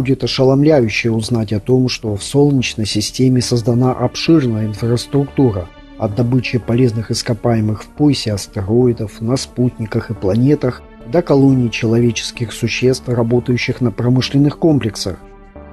Будет ошеломляюще узнать о том, что в Солнечной системе создана обширная инфраструктура от добычи полезных ископаемых в поясе астероидов, на спутниках и планетах до колоний человеческих существ, работающих на промышленных комплексах.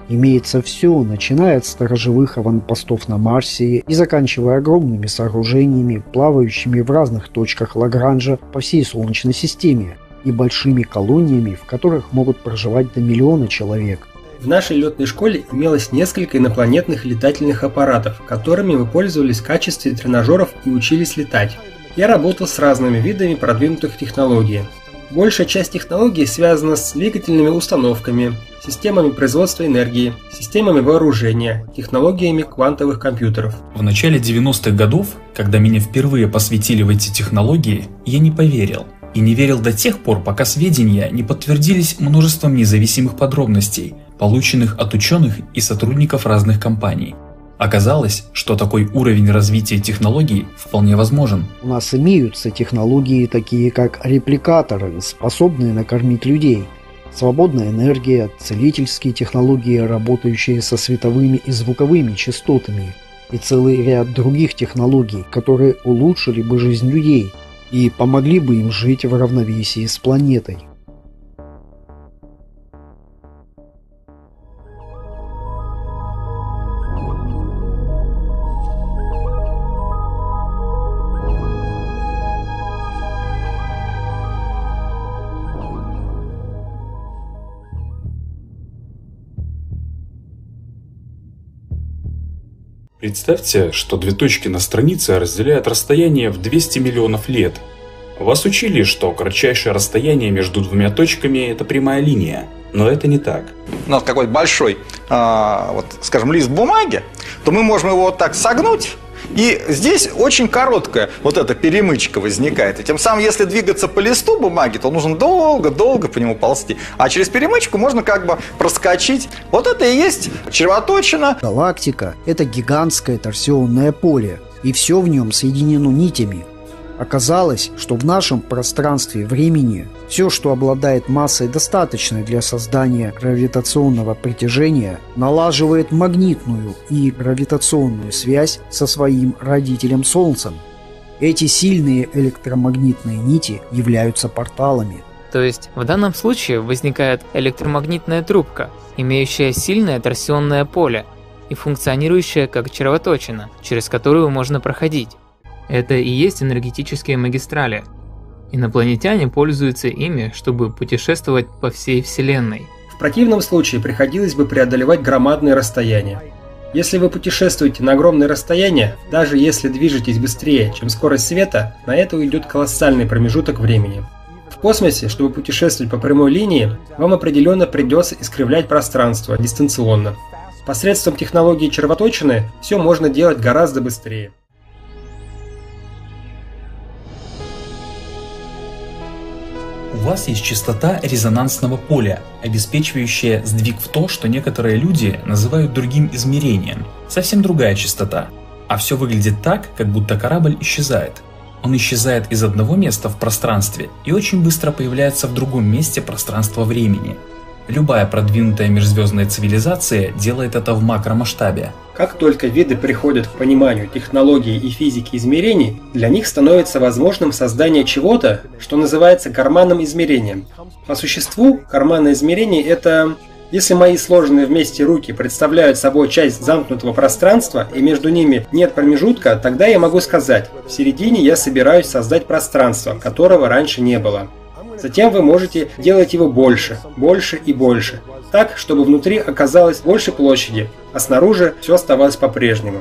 Имеется все, начиная от сторожевых аванпостов на Марсе и заканчивая огромными сооружениями, плавающими в разных точках Лагранжа по всей Солнечной системе и большими колониями, в которых могут проживать до миллиона человек. В нашей летной школе имелось несколько инопланетных летательных аппаратов, которыми мы пользовались в качестве тренажеров и учились летать. Я работал с разными видами продвинутых технологий, Большая часть технологий связана с двигательными установками, системами производства энергии, системами вооружения, технологиями квантовых компьютеров. В начале 90-х годов, когда меня впервые посвятили в эти технологии, я не поверил. И не верил до тех пор, пока сведения не подтвердились множеством независимых подробностей, полученных от ученых и сотрудников разных компаний. Оказалось, что такой уровень развития технологий вполне возможен. У нас имеются технологии такие как репликаторы, способные накормить людей, свободная энергия, целительские технологии, работающие со световыми и звуковыми частотами, и целый ряд других технологий, которые улучшили бы жизнь людей и помогли бы им жить в равновесии с планетой. Представьте, что две точки на странице разделяют расстояние в 200 миллионов лет. Вас учили, что кратчайшее расстояние между двумя точками – это прямая линия. Но это не так. У нас какой-то большой, э, вот, скажем, лист бумаги, то мы можем его вот так согнуть, и здесь очень короткая вот эта перемычка возникает. И тем самым, если двигаться по листу бумаги, то нужно долго-долго по нему ползти. А через перемычку можно как бы проскочить. Вот это и есть червоточина. Галактика – это гигантское торсионное поле, и все в нем соединено нитями – Оказалось, что в нашем пространстве времени все, что обладает массой достаточной для создания гравитационного притяжения, налаживает магнитную и гравитационную связь со своим родителем Солнцем. Эти сильные электромагнитные нити являются порталами. То есть в данном случае возникает электромагнитная трубка, имеющая сильное торсионное поле и функционирующая как червоточина, через которую можно проходить. Это и есть энергетические магистрали. Инопланетяне пользуются ими, чтобы путешествовать по всей Вселенной. В противном случае приходилось бы преодолевать громадные расстояния. Если вы путешествуете на огромные расстояния, даже если движетесь быстрее, чем скорость света, на это уйдет колоссальный промежуток времени. В космосе, чтобы путешествовать по прямой линии, вам определенно придется искривлять пространство дистанционно. Посредством технологии червоточины все можно делать гораздо быстрее. Вас есть частота резонансного поля, обеспечивающая сдвиг в то, что некоторые люди называют другим измерением. Совсем другая частота. А все выглядит так, как будто корабль исчезает. Он исчезает из одного места в пространстве и очень быстро появляется в другом месте пространства-времени. Любая продвинутая межзвездная цивилизация делает это в макромасштабе. Как только виды приходят к пониманию технологии и физики измерений, для них становится возможным создание чего-то, что называется карманным измерением. По существу, карманное измерение – это если мои сложенные вместе руки представляют собой часть замкнутого пространства и между ними нет промежутка, тогда я могу сказать, в середине я собираюсь создать пространство, которого раньше не было. Затем вы можете делать его больше, больше и больше, так, чтобы внутри оказалось больше площади, а снаружи все оставалось по-прежнему.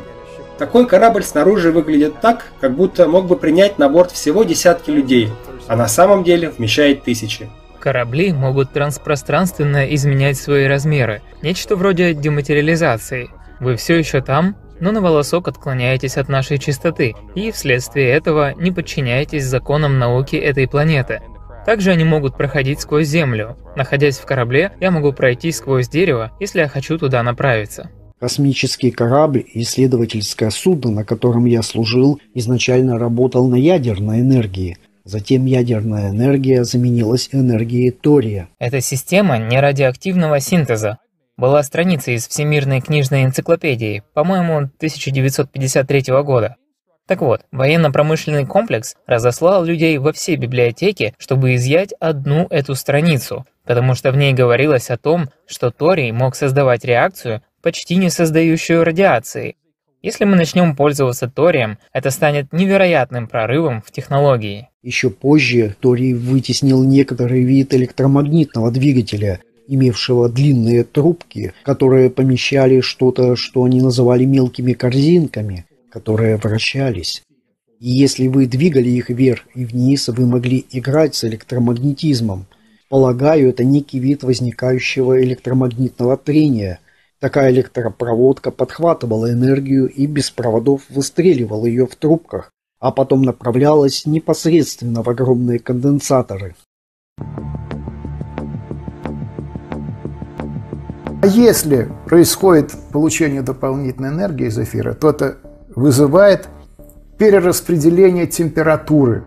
Такой корабль снаружи выглядит так, как будто мог бы принять на борт всего десятки людей, а на самом деле вмещает тысячи. Корабли могут транспространственно изменять свои размеры, нечто вроде дематериализации. Вы все еще там, но на волосок отклоняетесь от нашей чистоты, и вследствие этого не подчиняетесь законам науки этой планеты. Также они могут проходить сквозь землю. Находясь в корабле, я могу пройти сквозь дерево, если я хочу туда направиться. Космический корабль исследовательское судно, на котором я служил, изначально работал на ядерной энергии. Затем ядерная энергия заменилась энергией тория. Это система нерадиоактивного синтеза. Была страница из Всемирной книжной энциклопедии, по-моему, 1953 года. Так вот, военно-промышленный комплекс разослал людей во все библиотеки, чтобы изъять одну эту страницу, потому что в ней говорилось о том, что торий мог создавать реакцию, почти не создающую радиации. Если мы начнем пользоваться торием, это станет невероятным прорывом в технологии. Еще позже торий вытеснил некоторый вид электромагнитного двигателя, имевшего длинные трубки, которые помещали что-то, что они называли мелкими корзинками – которые вращались. И если вы двигали их вверх и вниз, вы могли играть с электромагнетизмом. Полагаю, это некий вид возникающего электромагнитного трения. Такая электропроводка подхватывала энергию и без проводов выстреливала ее в трубках, а потом направлялась непосредственно в огромные конденсаторы. А если происходит получение дополнительной энергии из эфира, то это вызывает перераспределение температуры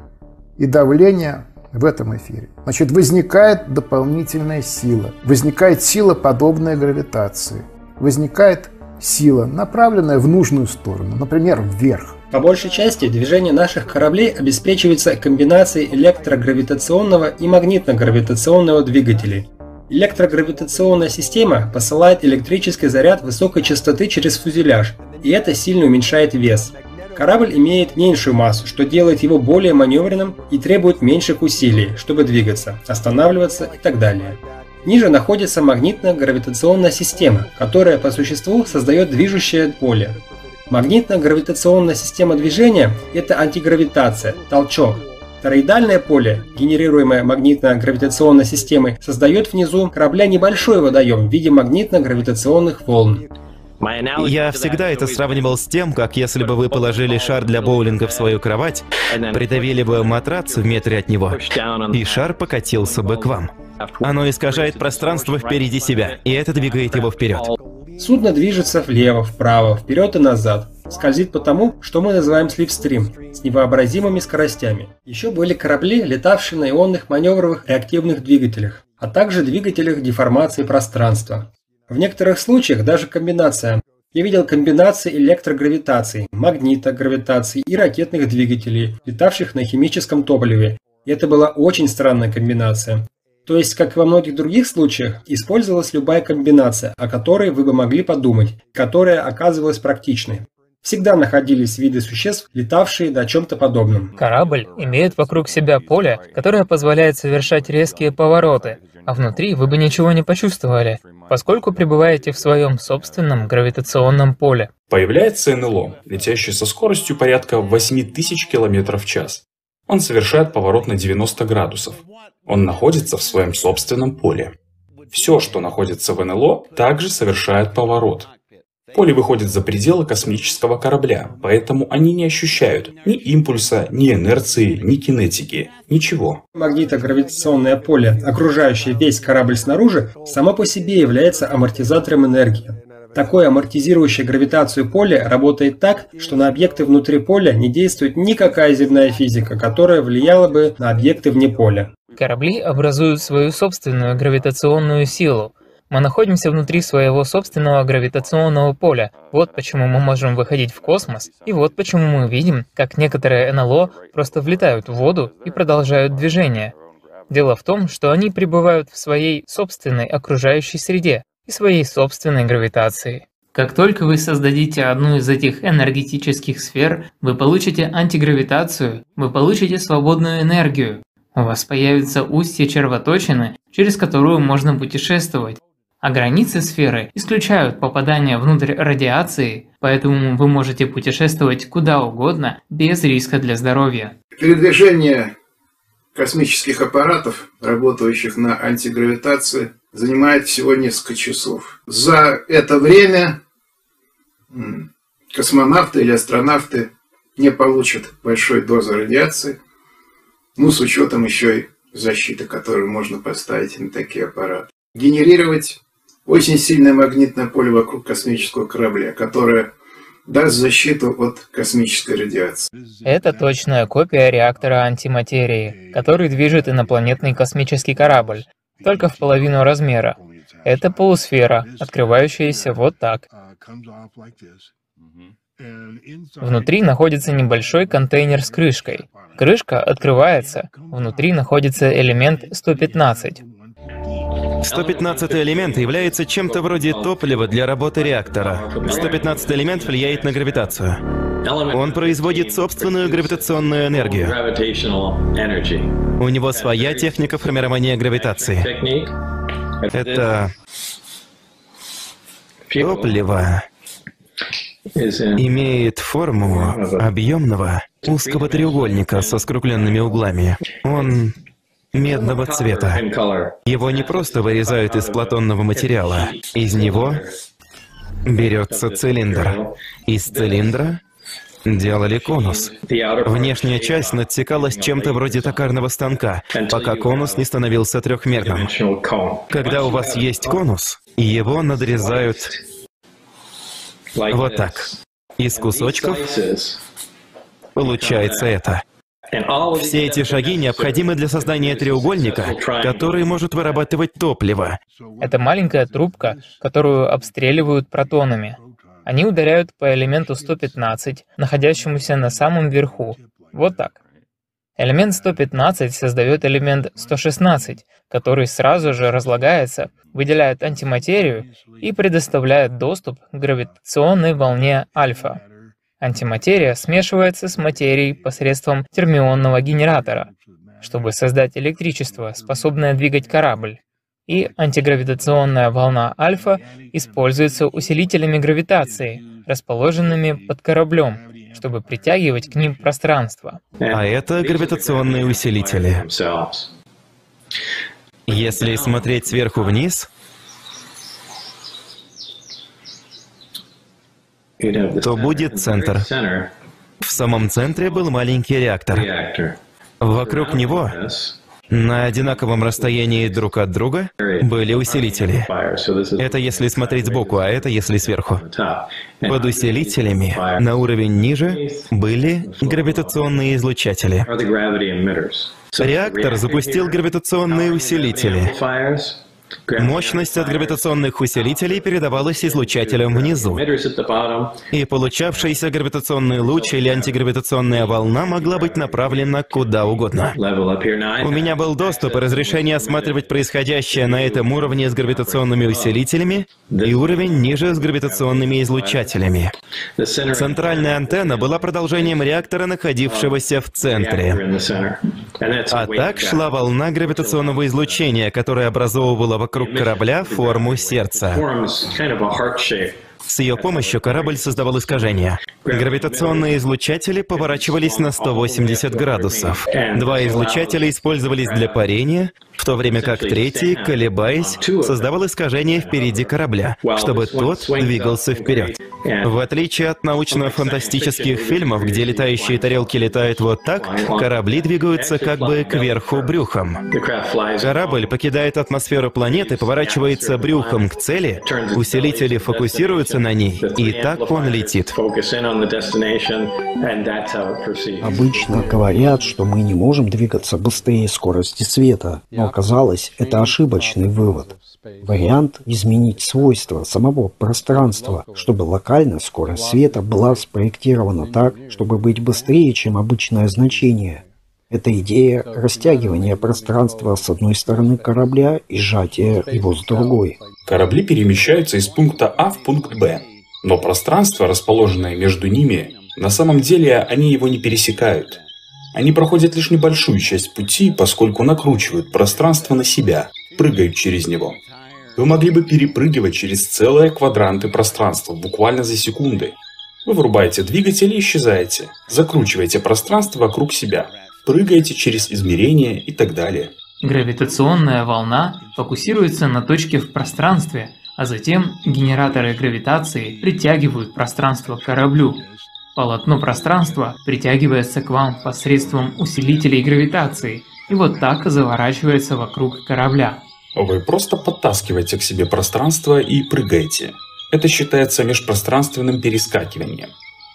и давления в этом эфире. Значит, возникает дополнительная сила. Возникает сила, подобная гравитации. Возникает сила, направленная в нужную сторону, например, вверх. По большей части движение наших кораблей обеспечивается комбинацией электрогравитационного и магнитно-гравитационного двигателей. Электрогравитационная система посылает электрический заряд высокой частоты через фюзеляж, и это сильно уменьшает вес. Корабль имеет меньшую массу, что делает его более маневренным и требует меньших усилий, чтобы двигаться, останавливаться и так далее. Ниже находится магнитно-гравитационная система, которая по существу создает движущее поле. Магнитно-гравитационная система движения – это антигравитация, толчок, Тороидальное поле, генерируемое магнитно-гравитационной системой, создает внизу корабля небольшой водоем в виде магнитно-гравитационных волн. Я всегда это сравнивал с тем, как если бы вы положили шар для боулинга в свою кровать, придавили бы матрац в метре от него, и шар покатился бы к вам. Оно искажает пространство впереди себя, и это двигает его вперед. Судно движется влево, вправо, вперед и назад. Скользит по тому, что мы называем сливстрим, с невообразимыми скоростями. Еще были корабли, летавшие на ионных маневровых реактивных двигателях, а также двигателях деформации пространства. В некоторых случаях даже комбинация. Я видел комбинации электрогравитации, магнита гравитации и ракетных двигателей, летавших на химическом топливе. И это была очень странная комбинация. То есть, как и во многих других случаях, использовалась любая комбинация, о которой вы бы могли подумать, которая оказывалась практичной. Всегда находились виды существ, летавшие на чем-то подобном. Корабль имеет вокруг себя поле, которое позволяет совершать резкие повороты, а внутри вы бы ничего не почувствовали, поскольку пребываете в своем собственном гравитационном поле. Появляется НЛО, летящий со скоростью порядка 8000 км в час. Он совершает поворот на 90 градусов. Он находится в своем собственном поле. Все, что находится в НЛО, также совершает поворот. Поле выходит за пределы космического корабля, поэтому они не ощущают ни импульса, ни инерции, ни кинетики, ничего. Магнитогравитационное поле, окружающее весь корабль снаружи, само по себе является амортизатором энергии. Такое амортизирующее гравитацию поле работает так, что на объекты внутри поля не действует никакая земная физика, которая влияла бы на объекты вне поля. Корабли образуют свою собственную гравитационную силу. Мы находимся внутри своего собственного гравитационного поля. Вот почему мы можем выходить в космос, и вот почему мы видим, как некоторые НЛО просто влетают в воду и продолжают движение. Дело в том, что они пребывают в своей собственной окружающей среде и своей собственной гравитации. Как только вы создадите одну из этих энергетических сфер, вы получите антигравитацию, вы получите свободную энергию. У вас появится устье червоточины, через которую можно путешествовать. А границы сферы исключают попадание внутрь радиации, поэтому вы можете путешествовать куда угодно без риска для здоровья. Передвижение космических аппаратов, работающих на антигравитации, занимает всего несколько часов. За это время космонавты или астронавты не получат большой дозы радиации, ну, с учетом еще и защиты, которую можно поставить на такие аппараты. Генерировать очень сильное магнитное поле вокруг космического корабля, которое даст защиту от космической радиации. Это точная копия реактора антиматерии, который движет инопланетный космический корабль, только в половину размера. Это полусфера, открывающаяся вот так. Внутри находится небольшой контейнер с крышкой. Крышка открывается. Внутри находится элемент 115. 115 элемент является чем-то вроде топлива для работы реактора. 115 элемент влияет на гравитацию. Он производит собственную гравитационную энергию. У него своя техника формирования гравитации. Это топливо имеет форму объемного узкого треугольника со скругленными углами. Он медного цвета. Его не просто вырезают из платонного материала. Из него берется цилиндр. Из цилиндра делали конус. Внешняя часть надсекалась чем-то вроде токарного станка, пока конус не становился трехмерным. Когда у вас есть конус, его надрезают вот так. Из кусочков получается это. Все эти шаги необходимы для создания треугольника, который может вырабатывать топливо. Это маленькая трубка, которую обстреливают протонами. Они ударяют по элементу 115, находящемуся на самом верху. Вот так. Элемент 115 создает элемент 116, который сразу же разлагается, выделяет антиматерию и предоставляет доступ к гравитационной волне альфа. Антиматерия смешивается с материей посредством термионного генератора, чтобы создать электричество, способное двигать корабль. И антигравитационная волна альфа используется усилителями гравитации, расположенными под кораблем, чтобы притягивать к ним пространство. А это гравитационные усилители. Если смотреть сверху вниз, то будет центр. В самом центре был маленький реактор. Вокруг него, на одинаковом расстоянии друг от друга, были усилители. Это если смотреть сбоку, а это если сверху. Под усилителями, на уровень ниже, были гравитационные излучатели. Реактор запустил гравитационные усилители. Мощность от гравитационных усилителей передавалась излучателям внизу. И получавшийся гравитационный луч или антигравитационная волна могла быть направлена куда угодно. У меня был доступ и разрешение осматривать происходящее на этом уровне с гравитационными усилителями и уровень ниже с гравитационными излучателями. Центральная антенна была продолжением реактора, находившегося в центре. А так шла волна гравитационного излучения, которая образовывала вокруг корабля форму сердца. С ее помощью корабль создавал искажения. Гравитационные излучатели поворачивались на 180 градусов. Два излучателя использовались для парения, в то время как третий, колебаясь, создавал искажение впереди корабля, чтобы тот двигался вперед. В отличие от научно-фантастических фильмов, где летающие тарелки летают вот так, корабли двигаются как бы кверху брюхом. Корабль покидает атмосферу планеты, поворачивается брюхом к цели, усилители фокусируются на ней, и так он летит. Обычно говорят, что мы не можем двигаться быстрее скорости света, но оказалось, это ошибочный вывод. Вариант изменить свойства самого пространства, чтобы локально скорость света была спроектирована так, чтобы быть быстрее, чем обычное значение. Это идея растягивания пространства с одной стороны корабля и сжатия его с другой. Корабли перемещаются из пункта А в пункт Б, но пространство, расположенное между ними, на самом деле они его не пересекают. Они проходят лишь небольшую часть пути, поскольку накручивают пространство на себя, прыгают через него. Вы могли бы перепрыгивать через целые квадранты пространства буквально за секунды. Вы врубаете двигатель и исчезаете, закручиваете пространство вокруг себя, прыгаете через измерения и так далее. Гравитационная волна фокусируется на точке в пространстве, а затем генераторы гравитации притягивают пространство к кораблю, Полотно пространства притягивается к вам посредством усилителей гравитации и вот так заворачивается вокруг корабля. Вы просто подтаскиваете к себе пространство и прыгаете. Это считается межпространственным перескакиванием.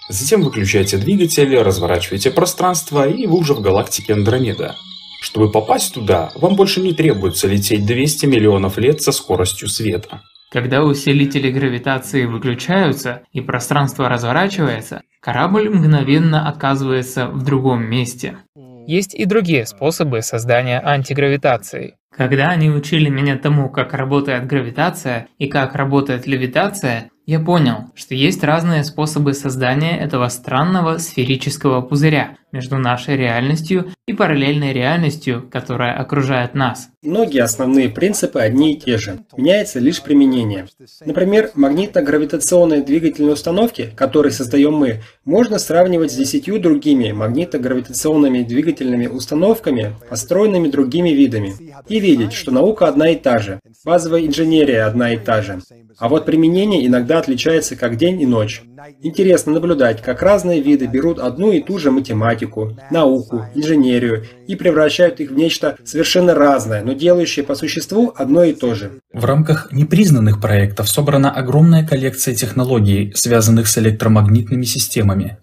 Затем выключаете двигатель, разворачиваете пространство, и вы уже в галактике Андромеда. Чтобы попасть туда, вам больше не требуется лететь 200 миллионов лет со скоростью света. Когда усилители гравитации выключаются и пространство разворачивается, корабль мгновенно оказывается в другом месте. Есть и другие способы создания антигравитации. Когда они учили меня тому, как работает гравитация и как работает левитация, я понял, что есть разные способы создания этого странного сферического пузыря между нашей реальностью и параллельной реальностью, которая окружает нас. Многие основные принципы одни и те же. Меняется лишь применение. Например, магнитно-гравитационные двигательные установки, которые создаем мы, можно сравнивать с десятью другими магнитно-гравитационными двигательными установками, построенными другими видами, и видеть, что наука одна и та же, базовая инженерия одна и та же. А вот применение иногда отличается как день и ночь. Интересно наблюдать, как разные виды берут одну и ту же математику, науку, инженерию и превращают их в нечто совершенно разное, но делающее по существу одно и то же. В рамках непризнанных проектов собрана огромная коллекция технологий, связанных с электромагнитными системами.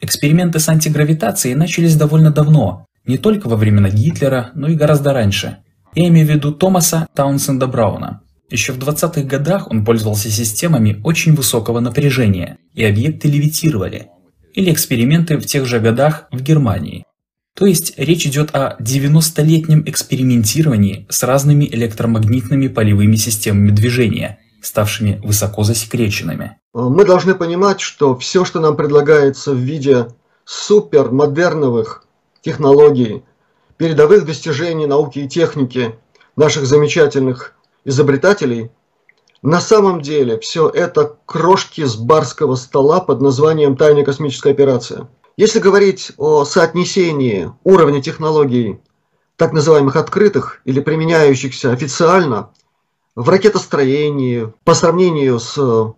Эксперименты с антигравитацией начались довольно давно, не только во времена Гитлера, но и гораздо раньше. Я имею в виду Томаса Таунсенда Брауна. Еще в 20-х годах он пользовался системами очень высокого напряжения, и объекты левитировали. Или эксперименты в тех же годах в Германии. То есть речь идет о 90-летнем экспериментировании с разными электромагнитными полевыми системами движения, ставшими высоко засекреченными. Мы должны понимать, что все, что нам предлагается в виде супермодерновых технологий, передовых достижений науки и техники наших замечательных изобретателей, на самом деле все это крошки с барского стола под названием «Тайная космическая операция». Если говорить о соотнесении уровня технологий так называемых открытых или применяющихся официально в ракетостроении по сравнению с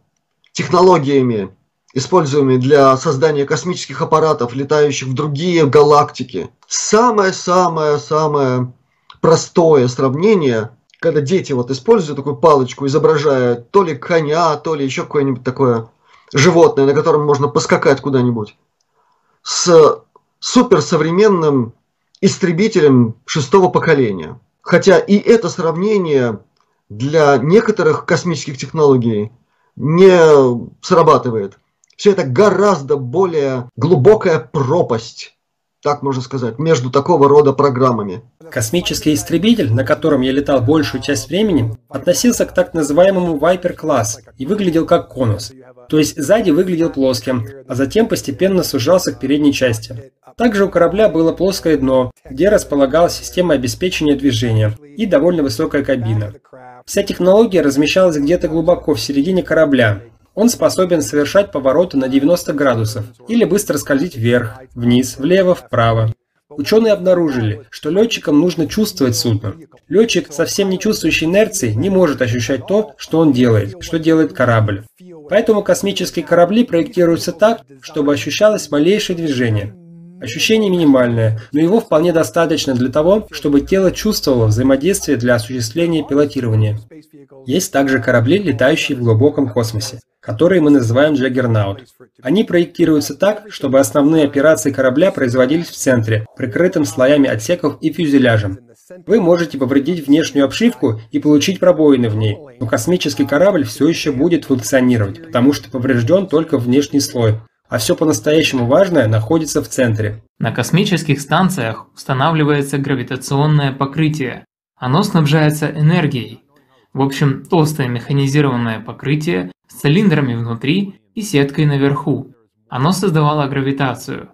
технологиями, используемыми для создания космических аппаратов, летающих в другие галактики, самое-самое-самое простое сравнение – когда дети вот используют такую палочку, изображая то ли коня, то ли еще какое-нибудь такое животное, на котором можно поскакать куда-нибудь, с суперсовременным истребителем шестого поколения. Хотя и это сравнение для некоторых космических технологий не срабатывает. Все это гораздо более глубокая пропасть так можно сказать, между такого рода программами. Космический истребитель, на котором я летал большую часть времени, относился к так называемому Viper класс и выглядел как конус. То есть сзади выглядел плоским, а затем постепенно сужался к передней части. Также у корабля было плоское дно, где располагалась система обеспечения движения и довольно высокая кабина. Вся технология размещалась где-то глубоко в середине корабля, он способен совершать повороты на 90 градусов или быстро скользить вверх, вниз, влево, вправо. Ученые обнаружили, что летчикам нужно чувствовать судно. Летчик, совсем не чувствующий инерции, не может ощущать то, что он делает, что делает корабль. Поэтому космические корабли проектируются так, чтобы ощущалось малейшее движение. Ощущение минимальное, но его вполне достаточно для того, чтобы тело чувствовало взаимодействие для осуществления пилотирования. Есть также корабли, летающие в глубоком космосе которые мы называем Джаггернаут. Они проектируются так, чтобы основные операции корабля производились в центре, прикрытым слоями отсеков и фюзеляжем. Вы можете повредить внешнюю обшивку и получить пробоины в ней, но космический корабль все еще будет функционировать, потому что поврежден только внешний слой, а все по-настоящему важное находится в центре. На космических станциях устанавливается гравитационное покрытие. Оно снабжается энергией. В общем, толстое механизированное покрытие с цилиндрами внутри и сеткой наверху. Оно создавало гравитацию.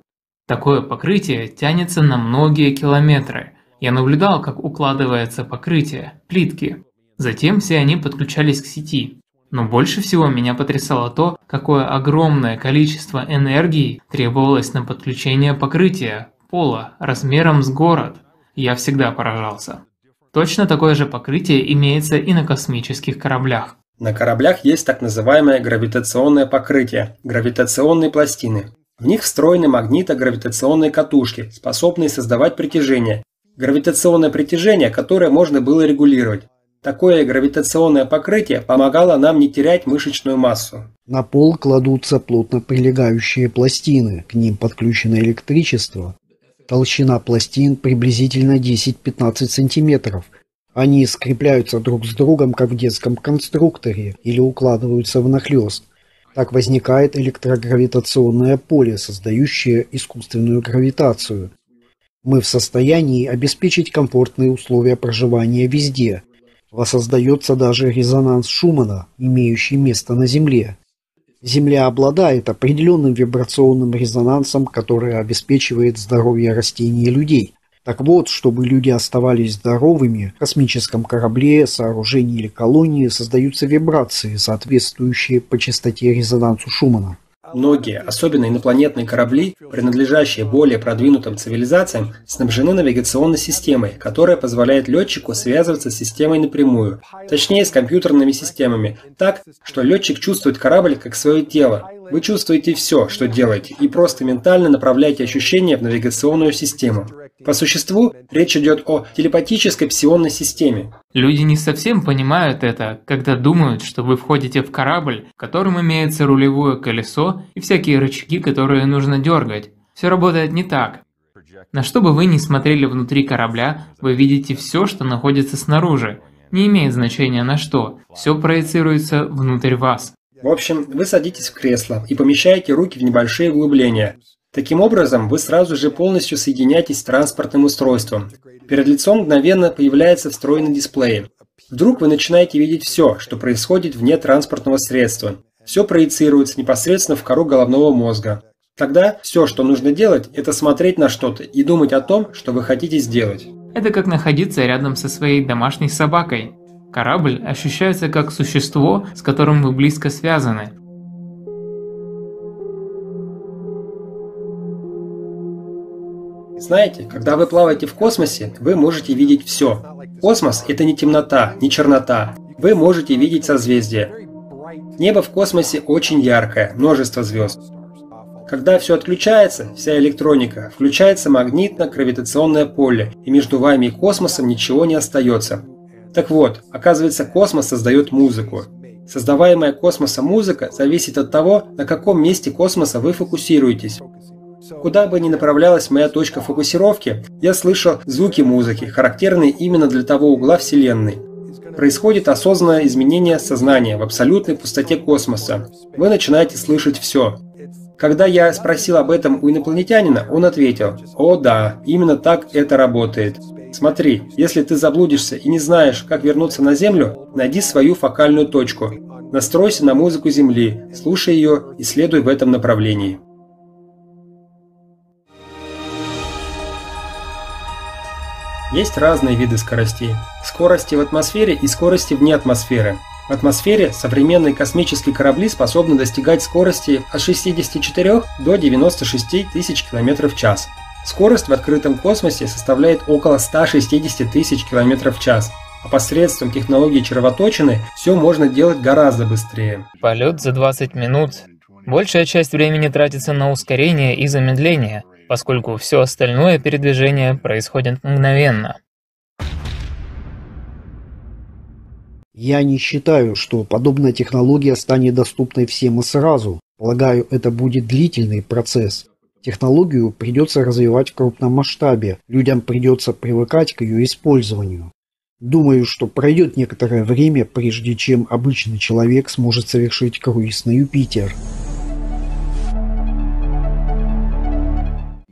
Такое покрытие тянется на многие километры. Я наблюдал, как укладывается покрытие, плитки. Затем все они подключались к сети. Но больше всего меня потрясало то, какое огромное количество энергии требовалось на подключение покрытия, пола, размером с город. Я всегда поражался. Точно такое же покрытие имеется и на космических кораблях. На кораблях есть так называемое гравитационное покрытие – гравитационные пластины. В них встроены магнитогравитационные катушки, способные создавать притяжение. Гравитационное притяжение, которое можно было регулировать. Такое гравитационное покрытие помогало нам не терять мышечную массу. На пол кладутся плотно прилегающие пластины, к ним подключено электричество. Толщина пластин приблизительно 10-15 сантиметров. Они скрепляются друг с другом, как в детском конструкторе, или укладываются внахлёст. Так возникает электрогравитационное поле, создающее искусственную гравитацию. Мы в состоянии обеспечить комфортные условия проживания везде. Воссоздается даже резонанс Шумана, имеющий место на Земле. Земля обладает определенным вибрационным резонансом, который обеспечивает здоровье растений и людей. Так вот, чтобы люди оставались здоровыми, в космическом корабле, сооружении или колонии создаются вибрации, соответствующие по частоте резонансу Шумана. Многие, особенно инопланетные корабли, принадлежащие более продвинутым цивилизациям, снабжены навигационной системой, которая позволяет летчику связываться с системой напрямую, точнее с компьютерными системами, так, что летчик чувствует корабль как свое тело. Вы чувствуете все, что делаете, и просто ментально направляете ощущения в навигационную систему. По существу, речь идет о телепатической псионной системе. Люди не совсем понимают это, когда думают, что вы входите в корабль, в котором имеется рулевое колесо и всякие рычаги, которые нужно дергать. Все работает не так. На что бы вы ни смотрели внутри корабля, вы видите все, что находится снаружи. Не имеет значения на что, все проецируется внутрь вас. В общем, вы садитесь в кресло и помещаете руки в небольшие углубления. Таким образом, вы сразу же полностью соединяетесь с транспортным устройством. Перед лицом мгновенно появляется встроенный дисплей. Вдруг вы начинаете видеть все, что происходит вне транспортного средства. Все проецируется непосредственно в кору головного мозга. Тогда все, что нужно делать, это смотреть на что-то и думать о том, что вы хотите сделать. Это как находиться рядом со своей домашней собакой. Корабль ощущается как существо, с которым вы близко связаны. Знаете, когда вы плаваете в космосе, вы можете видеть все. Космос – это не темнота, не чернота. Вы можете видеть созвездия. Небо в космосе очень яркое, множество звезд. Когда все отключается, вся электроника, включается магнитно-гравитационное поле, и между вами и космосом ничего не остается. Так вот, оказывается, космос создает музыку. Создаваемая космосом музыка зависит от того, на каком месте космоса вы фокусируетесь. Куда бы ни направлялась моя точка фокусировки, я слышу звуки музыки, характерные именно для того угла Вселенной. Происходит осознанное изменение сознания в абсолютной пустоте космоса. Вы начинаете слышать все. Когда я спросил об этом у инопланетянина, он ответил, «О да, именно так это работает. Смотри, если ты заблудишься и не знаешь, как вернуться на Землю, найди свою фокальную точку. Настройся на музыку Земли, слушай ее и следуй в этом направлении». Есть разные виды скоростей. Скорости в атмосфере и скорости вне атмосферы. В атмосфере современные космические корабли способны достигать скорости от 64 до 96 тысяч км в час. Скорость в открытом космосе составляет около 160 тысяч км в час. А посредством технологии червоточины все можно делать гораздо быстрее. Полет за 20 минут. Большая часть времени тратится на ускорение и замедление поскольку все остальное передвижение происходит мгновенно. Я не считаю, что подобная технология станет доступной всем и сразу. Полагаю, это будет длительный процесс. Технологию придется развивать в крупном масштабе, людям придется привыкать к ее использованию. Думаю, что пройдет некоторое время, прежде чем обычный человек сможет совершить круиз на Юпитер.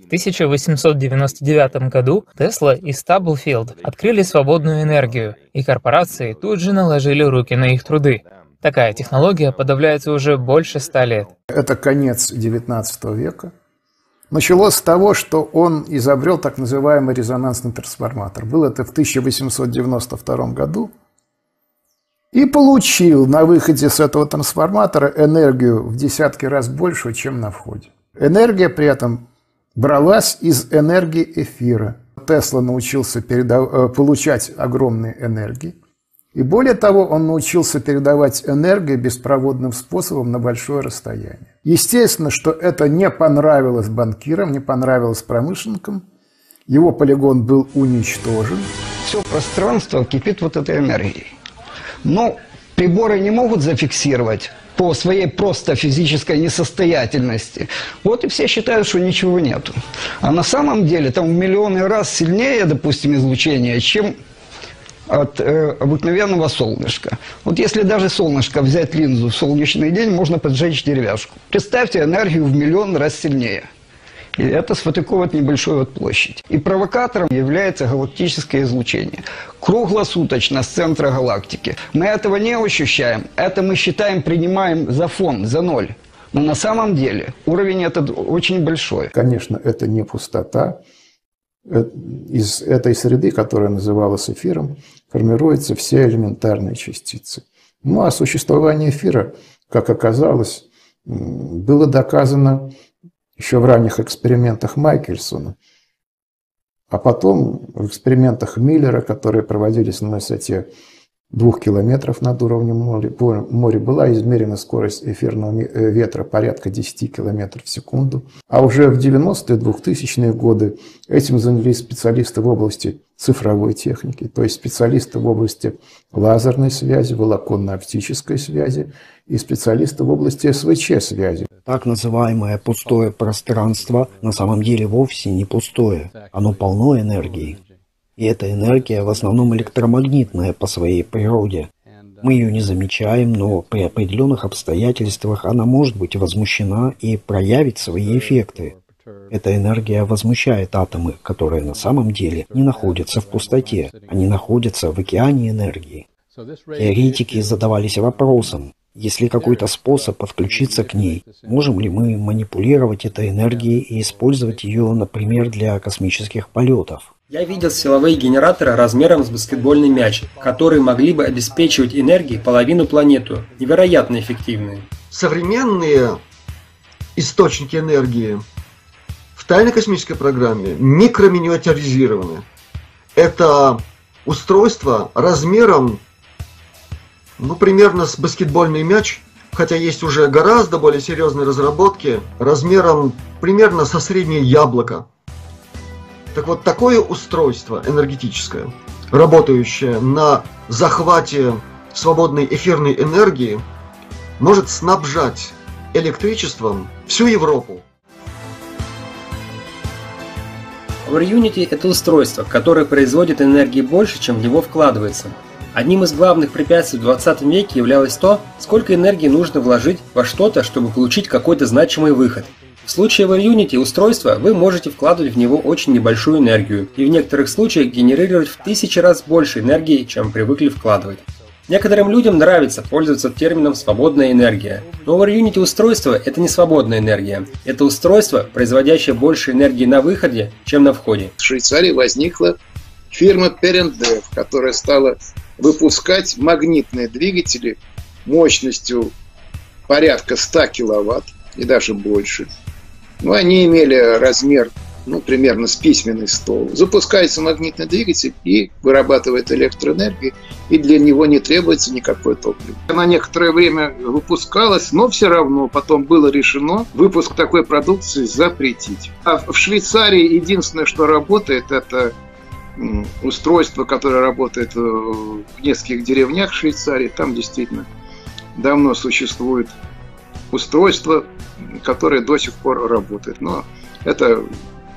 1899 году Тесла и Стаблфилд открыли свободную энергию, и корпорации тут же наложили руки на их труды. Такая технология подавляется уже больше ста лет. Это конец XIX века. Началось с того, что он изобрел так называемый резонансный трансформатор. Был это в 1892 году. И получил на выходе с этого трансформатора энергию в десятки раз больше, чем на входе. Энергия при этом бралась из энергии эфира. Тесла научился передав... Э, получать огромные энергии. И более того, он научился передавать энергию беспроводным способом на большое расстояние. Естественно, что это не понравилось банкирам, не понравилось промышленникам. Его полигон был уничтожен. Все пространство кипит вот этой энергией. Но приборы не могут зафиксировать по своей просто физической несостоятельности. Вот и все считают, что ничего нету. А на самом деле там в миллионы раз сильнее, допустим, излучение, чем от э, обыкновенного солнышка. Вот если даже солнышко взять линзу в солнечный день, можно поджечь деревяшку. Представьте энергию в миллион раз сильнее. И это сфотыковывает небольшую вот площадь. И провокатором является галактическое излучение. Круглосуточно с центра галактики. Мы этого не ощущаем. Это мы считаем, принимаем за фон, за ноль. Но на самом деле уровень этот очень большой. Конечно, это не пустота. Э, из этой среды, которая называлась эфиром, формируются все элементарные частицы. Ну а существование эфира, как оказалось, было доказано еще в ранних экспериментах Майкельсона, а потом в экспериментах Миллера, которые проводились на высоте двух километров над уровнем моря, была измерена скорость эфирного э, ветра порядка 10 километров в секунду. А уже в 90-е, 2000-е годы этим занялись специалисты в области цифровой техники, то есть специалисты в области лазерной связи, волоконно-оптической связи и специалисты в области СВЧ-связи. Так называемое пустое пространство на самом деле вовсе не пустое, оно полно энергии. И эта энергия в основном электромагнитная по своей природе. Мы ее не замечаем, но при определенных обстоятельствах она может быть возмущена и проявить свои эффекты. Эта энергия возмущает атомы, которые на самом деле не находятся в пустоте, они находятся в океане энергии. Теоретики задавались вопросом, есть ли какой-то способ подключиться к ней? Можем ли мы манипулировать этой энергией и использовать ее, например, для космических полетов? Я видел силовые генераторы размером с баскетбольный мяч, которые могли бы обеспечивать энергией половину планету. Невероятно эффективные. Современные источники энергии в тайной космической программе микроминиатюризированы. Это устройство размером, ну, примерно с баскетбольный мяч, хотя есть уже гораздо более серьезные разработки, размером примерно со среднее яблоко. Так вот, такое устройство энергетическое, работающее на захвате свободной эфирной энергии, может снабжать электричеством всю Европу. PowerUnity – это устройство, которое производит энергии больше, чем в него вкладывается. Одним из главных препятствий в 20 веке являлось то, сколько энергии нужно вложить во что-то, чтобы получить какой-то значимый выход – в случае WebUnity устройства вы можете вкладывать в него очень небольшую энергию и в некоторых случаях генерировать в тысячи раз больше энергии, чем привыкли вкладывать. Некоторым людям нравится пользоваться термином «свободная энергия». Но WebUnity устройство – это не свободная энергия. Это устройство, производящее больше энергии на выходе, чем на входе. В Швейцарии возникла фирма Perendev, которая стала выпускать магнитные двигатели мощностью порядка 100 киловатт и даже больше – ну, они имели размер ну, примерно с письменный стол. Запускается магнитный двигатель и вырабатывает электроэнергию, и для него не требуется никакое топливо. Она некоторое время выпускалась, но все равно потом было решено выпуск такой продукции запретить. А в Швейцарии единственное, что работает, это устройство, которое работает в нескольких деревнях Швейцарии. Там действительно давно существует устройство, которое до сих пор работает. Но это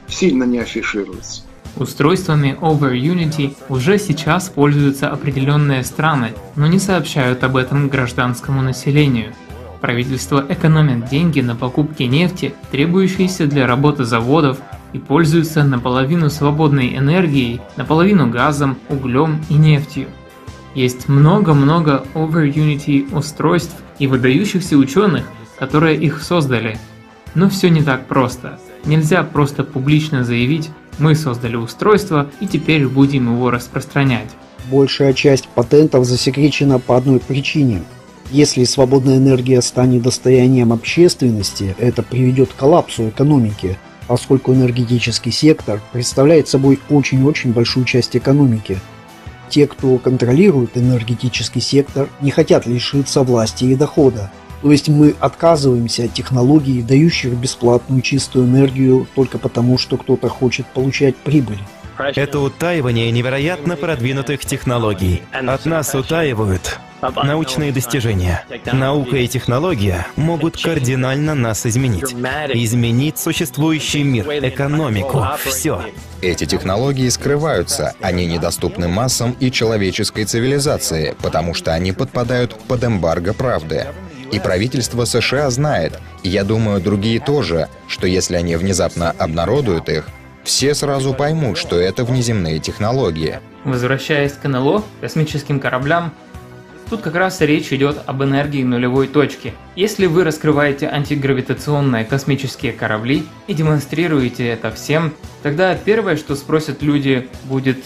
сильно не афишируется. Устройствами Over Unity уже сейчас пользуются определенные страны, но не сообщают об этом гражданскому населению. Правительство экономит деньги на покупке нефти, требующейся для работы заводов, и пользуются наполовину свободной энергией, наполовину газом, углем и нефтью. Есть много-много Over Unity устройств и выдающихся ученых, которые их создали. Но все не так просто. Нельзя просто публично заявить «мы создали устройство и теперь будем его распространять». Большая часть патентов засекречена по одной причине. Если свободная энергия станет достоянием общественности, это приведет к коллапсу экономики, поскольку энергетический сектор представляет собой очень-очень большую часть экономики. Те, кто контролирует энергетический сектор, не хотят лишиться власти и дохода, то есть мы отказываемся от технологий, дающих бесплатную чистую энергию только потому, что кто-то хочет получать прибыль. Это утаивание невероятно продвинутых технологий. От нас утаивают Научные достижения, наука и технология могут кардинально нас изменить. Изменить существующий мир, экономику, все. Эти технологии скрываются, они недоступны массам и человеческой цивилизации, потому что они подпадают под эмбарго правды. И правительство США знает, и я думаю, другие тоже, что если они внезапно обнародуют их, все сразу поймут, что это внеземные технологии. Возвращаясь к НЛО, космическим кораблям, тут как раз речь идет об энергии нулевой точки. Если вы раскрываете антигравитационные космические корабли и демонстрируете это всем, тогда первое, что спросят люди, будет,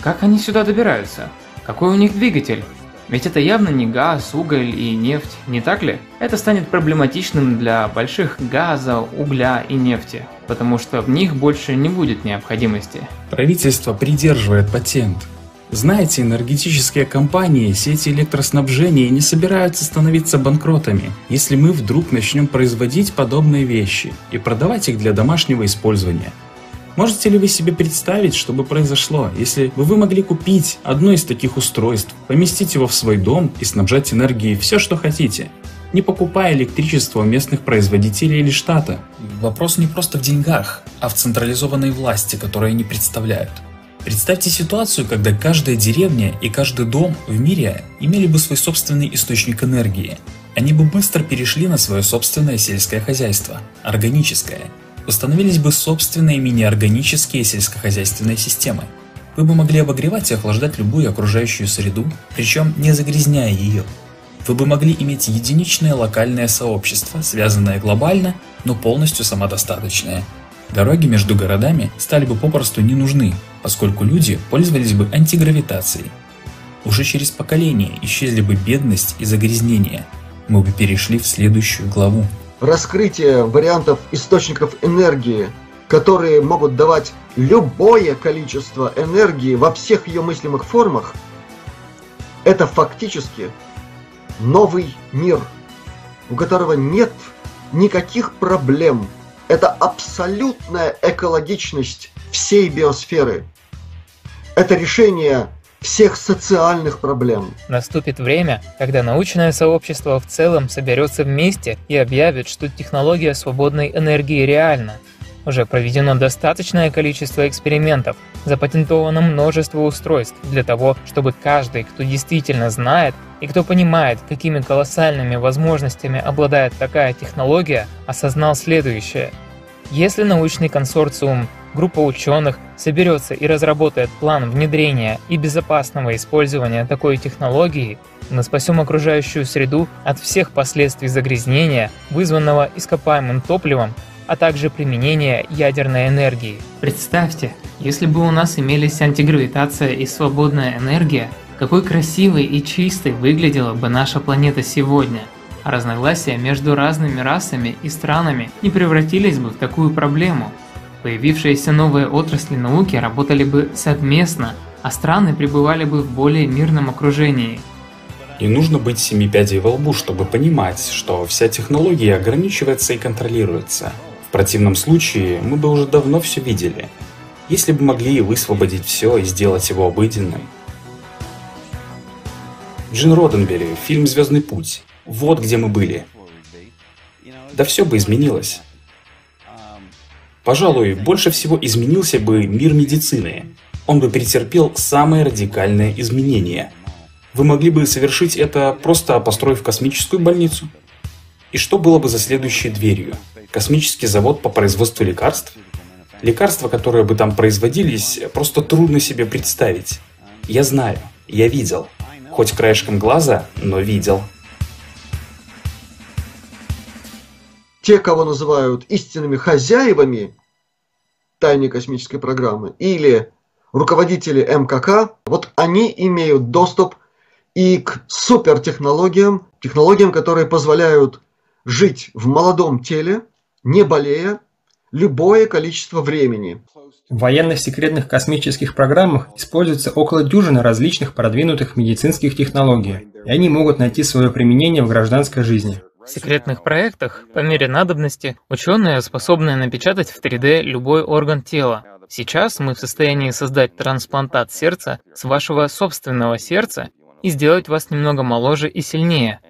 как они сюда добираются? Какой у них двигатель? Ведь это явно не газ, уголь и нефть, не так ли? Это станет проблематичным для больших газа, угля и нефти, потому что в них больше не будет необходимости. Правительство придерживает патент. Знаете, энергетические компании, сети электроснабжения не собираются становиться банкротами, если мы вдруг начнем производить подобные вещи и продавать их для домашнего использования. Можете ли вы себе представить, что бы произошло, если бы вы могли купить одно из таких устройств, поместить его в свой дом и снабжать энергией все, что хотите, не покупая электричество у местных производителей или штата? Вопрос не просто в деньгах, а в централизованной власти, которую они представляют. Представьте ситуацию, когда каждая деревня и каждый дом в мире имели бы свой собственный источник энергии. Они бы быстро перешли на свое собственное сельское хозяйство, органическое, установились бы собственные мини-органические сельскохозяйственные системы. Вы бы могли обогревать и охлаждать любую окружающую среду, причем не загрязняя ее. Вы бы могли иметь единичное локальное сообщество, связанное глобально, но полностью самодостаточное. Дороги между городами стали бы попросту не нужны, поскольку люди пользовались бы антигравитацией. Уже через поколение исчезли бы бедность и загрязнение. Мы бы перешли в следующую главу раскрытие вариантов источников энергии, которые могут давать любое количество энергии во всех ее мыслимых формах, это фактически новый мир, у которого нет никаких проблем. Это абсолютная экологичность всей биосферы. Это решение всех социальных проблем. Наступит время, когда научное сообщество в целом соберется вместе и объявит, что технология свободной энергии реальна. Уже проведено достаточное количество экспериментов, запатентовано множество устройств для того, чтобы каждый, кто действительно знает и кто понимает, какими колоссальными возможностями обладает такая технология, осознал следующее. Если научный консорциум группа ученых соберется и разработает план внедрения и безопасного использования такой технологии, мы спасем окружающую среду от всех последствий загрязнения, вызванного ископаемым топливом, а также применения ядерной энергии. Представьте, если бы у нас имелись антигравитация и свободная энергия, какой красивой и чистой выглядела бы наша планета сегодня. А разногласия между разными расами и странами не превратились бы в такую проблему, Появившиеся новые отрасли науки работали бы совместно, а страны пребывали бы в более мирном окружении. И нужно быть семи пядей во лбу, чтобы понимать, что вся технология ограничивается и контролируется. В противном случае мы бы уже давно все видели. Если бы могли высвободить все и сделать его обыденным. Джин Роденберри, фильм «Звездный путь». Вот где мы были. Да все бы изменилось. Пожалуй, больше всего изменился бы мир медицины. Он бы претерпел самые радикальные изменения. Вы могли бы совершить это, просто построив космическую больницу? И что было бы за следующей дверью? Космический завод по производству лекарств? Лекарства, которые бы там производились, просто трудно себе представить. Я знаю, я видел. Хоть краешком глаза, но видел. Те, кого называют истинными хозяевами тайной космической программы, или руководители МКК, вот они имеют доступ и к супертехнологиям, технологиям, которые позволяют жить в молодом теле, не болея, любое количество времени. В военных секретных космических программах используется около дюжины различных продвинутых медицинских технологий, и они могут найти свое применение в гражданской жизни. В секретных проектах, по мере надобности, ученые способны напечатать в 3D любой орган тела. Сейчас мы в состоянии создать трансплантат сердца с вашего собственного сердца и сделать вас немного моложе и сильнее.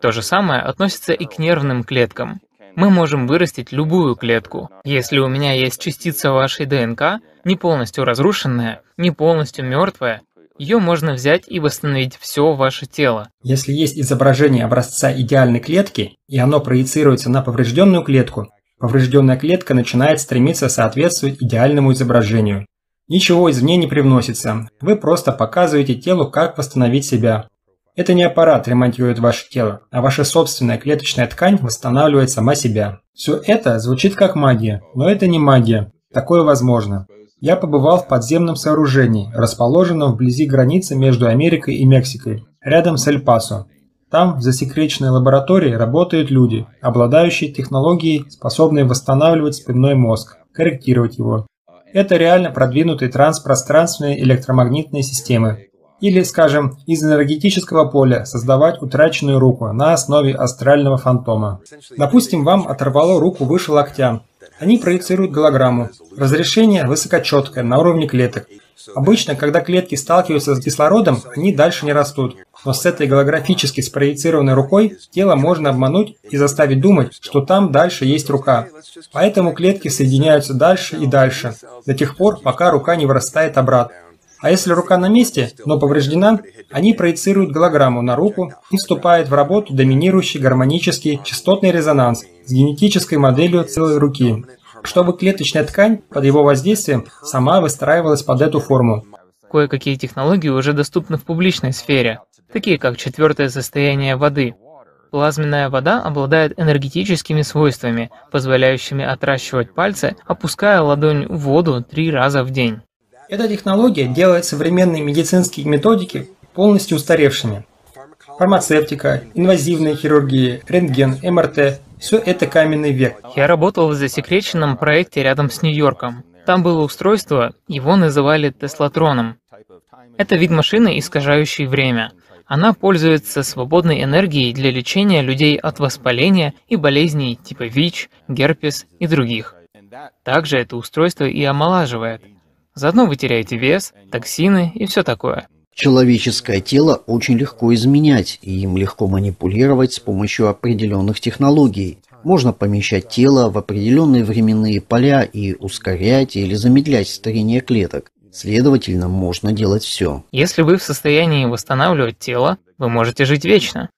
То же самое относится и к нервным клеткам. Мы можем вырастить любую клетку. Если у меня есть частица вашей ДНК, не полностью разрушенная, не полностью мертвая, ее можно взять и восстановить все ваше тело. Если есть изображение образца идеальной клетки, и оно проецируется на поврежденную клетку, поврежденная клетка начинает стремиться соответствовать идеальному изображению. Ничего извне не привносится, вы просто показываете телу, как восстановить себя. Это не аппарат ремонтирует ваше тело, а ваша собственная клеточная ткань восстанавливает сама себя. Все это звучит как магия, но это не магия. Такое возможно. Я побывал в подземном сооружении, расположенном вблизи границы между Америкой и Мексикой, рядом с Эль-Пасо. Там, в засекреченной лаборатории, работают люди, обладающие технологией, способные восстанавливать спинной мозг, корректировать его. Это реально продвинутые транспространственные электромагнитные системы, или, скажем, из энергетического поля создавать утраченную руку на основе астрального фантома. Допустим, вам оторвало руку выше локтя. Они проецируют голограмму. Разрешение высокочеткое, на уровне клеток. Обычно, когда клетки сталкиваются с кислородом, они дальше не растут. Но с этой голографически спроецированной рукой тело можно обмануть и заставить думать, что там дальше есть рука. Поэтому клетки соединяются дальше и дальше, до тех пор, пока рука не вырастает обратно. А если рука на месте, но повреждена, они проецируют голограмму на руку и вступает в работу доминирующий гармонический частотный резонанс с генетической моделью целой руки, чтобы клеточная ткань под его воздействием сама выстраивалась под эту форму. Кое-какие технологии уже доступны в публичной сфере, такие как четвертое состояние воды. Плазменная вода обладает энергетическими свойствами, позволяющими отращивать пальцы, опуская ладонь в воду три раза в день. Эта технология делает современные медицинские методики полностью устаревшими. Фармацевтика, инвазивная хирургия, рентген, МРТ – все это каменный век. Я работал в засекреченном проекте рядом с Нью-Йорком. Там было устройство, его называли Теслатроном. Это вид машины, искажающей время. Она пользуется свободной энергией для лечения людей от воспаления и болезней типа ВИЧ, герпес и других. Также это устройство и омолаживает. Заодно вы теряете вес, токсины и все такое. Человеческое тело очень легко изменять, и им легко манипулировать с помощью определенных технологий. Можно помещать тело в определенные временные поля и ускорять или замедлять старение клеток. Следовательно, можно делать все. Если вы в состоянии восстанавливать тело, вы можете жить вечно.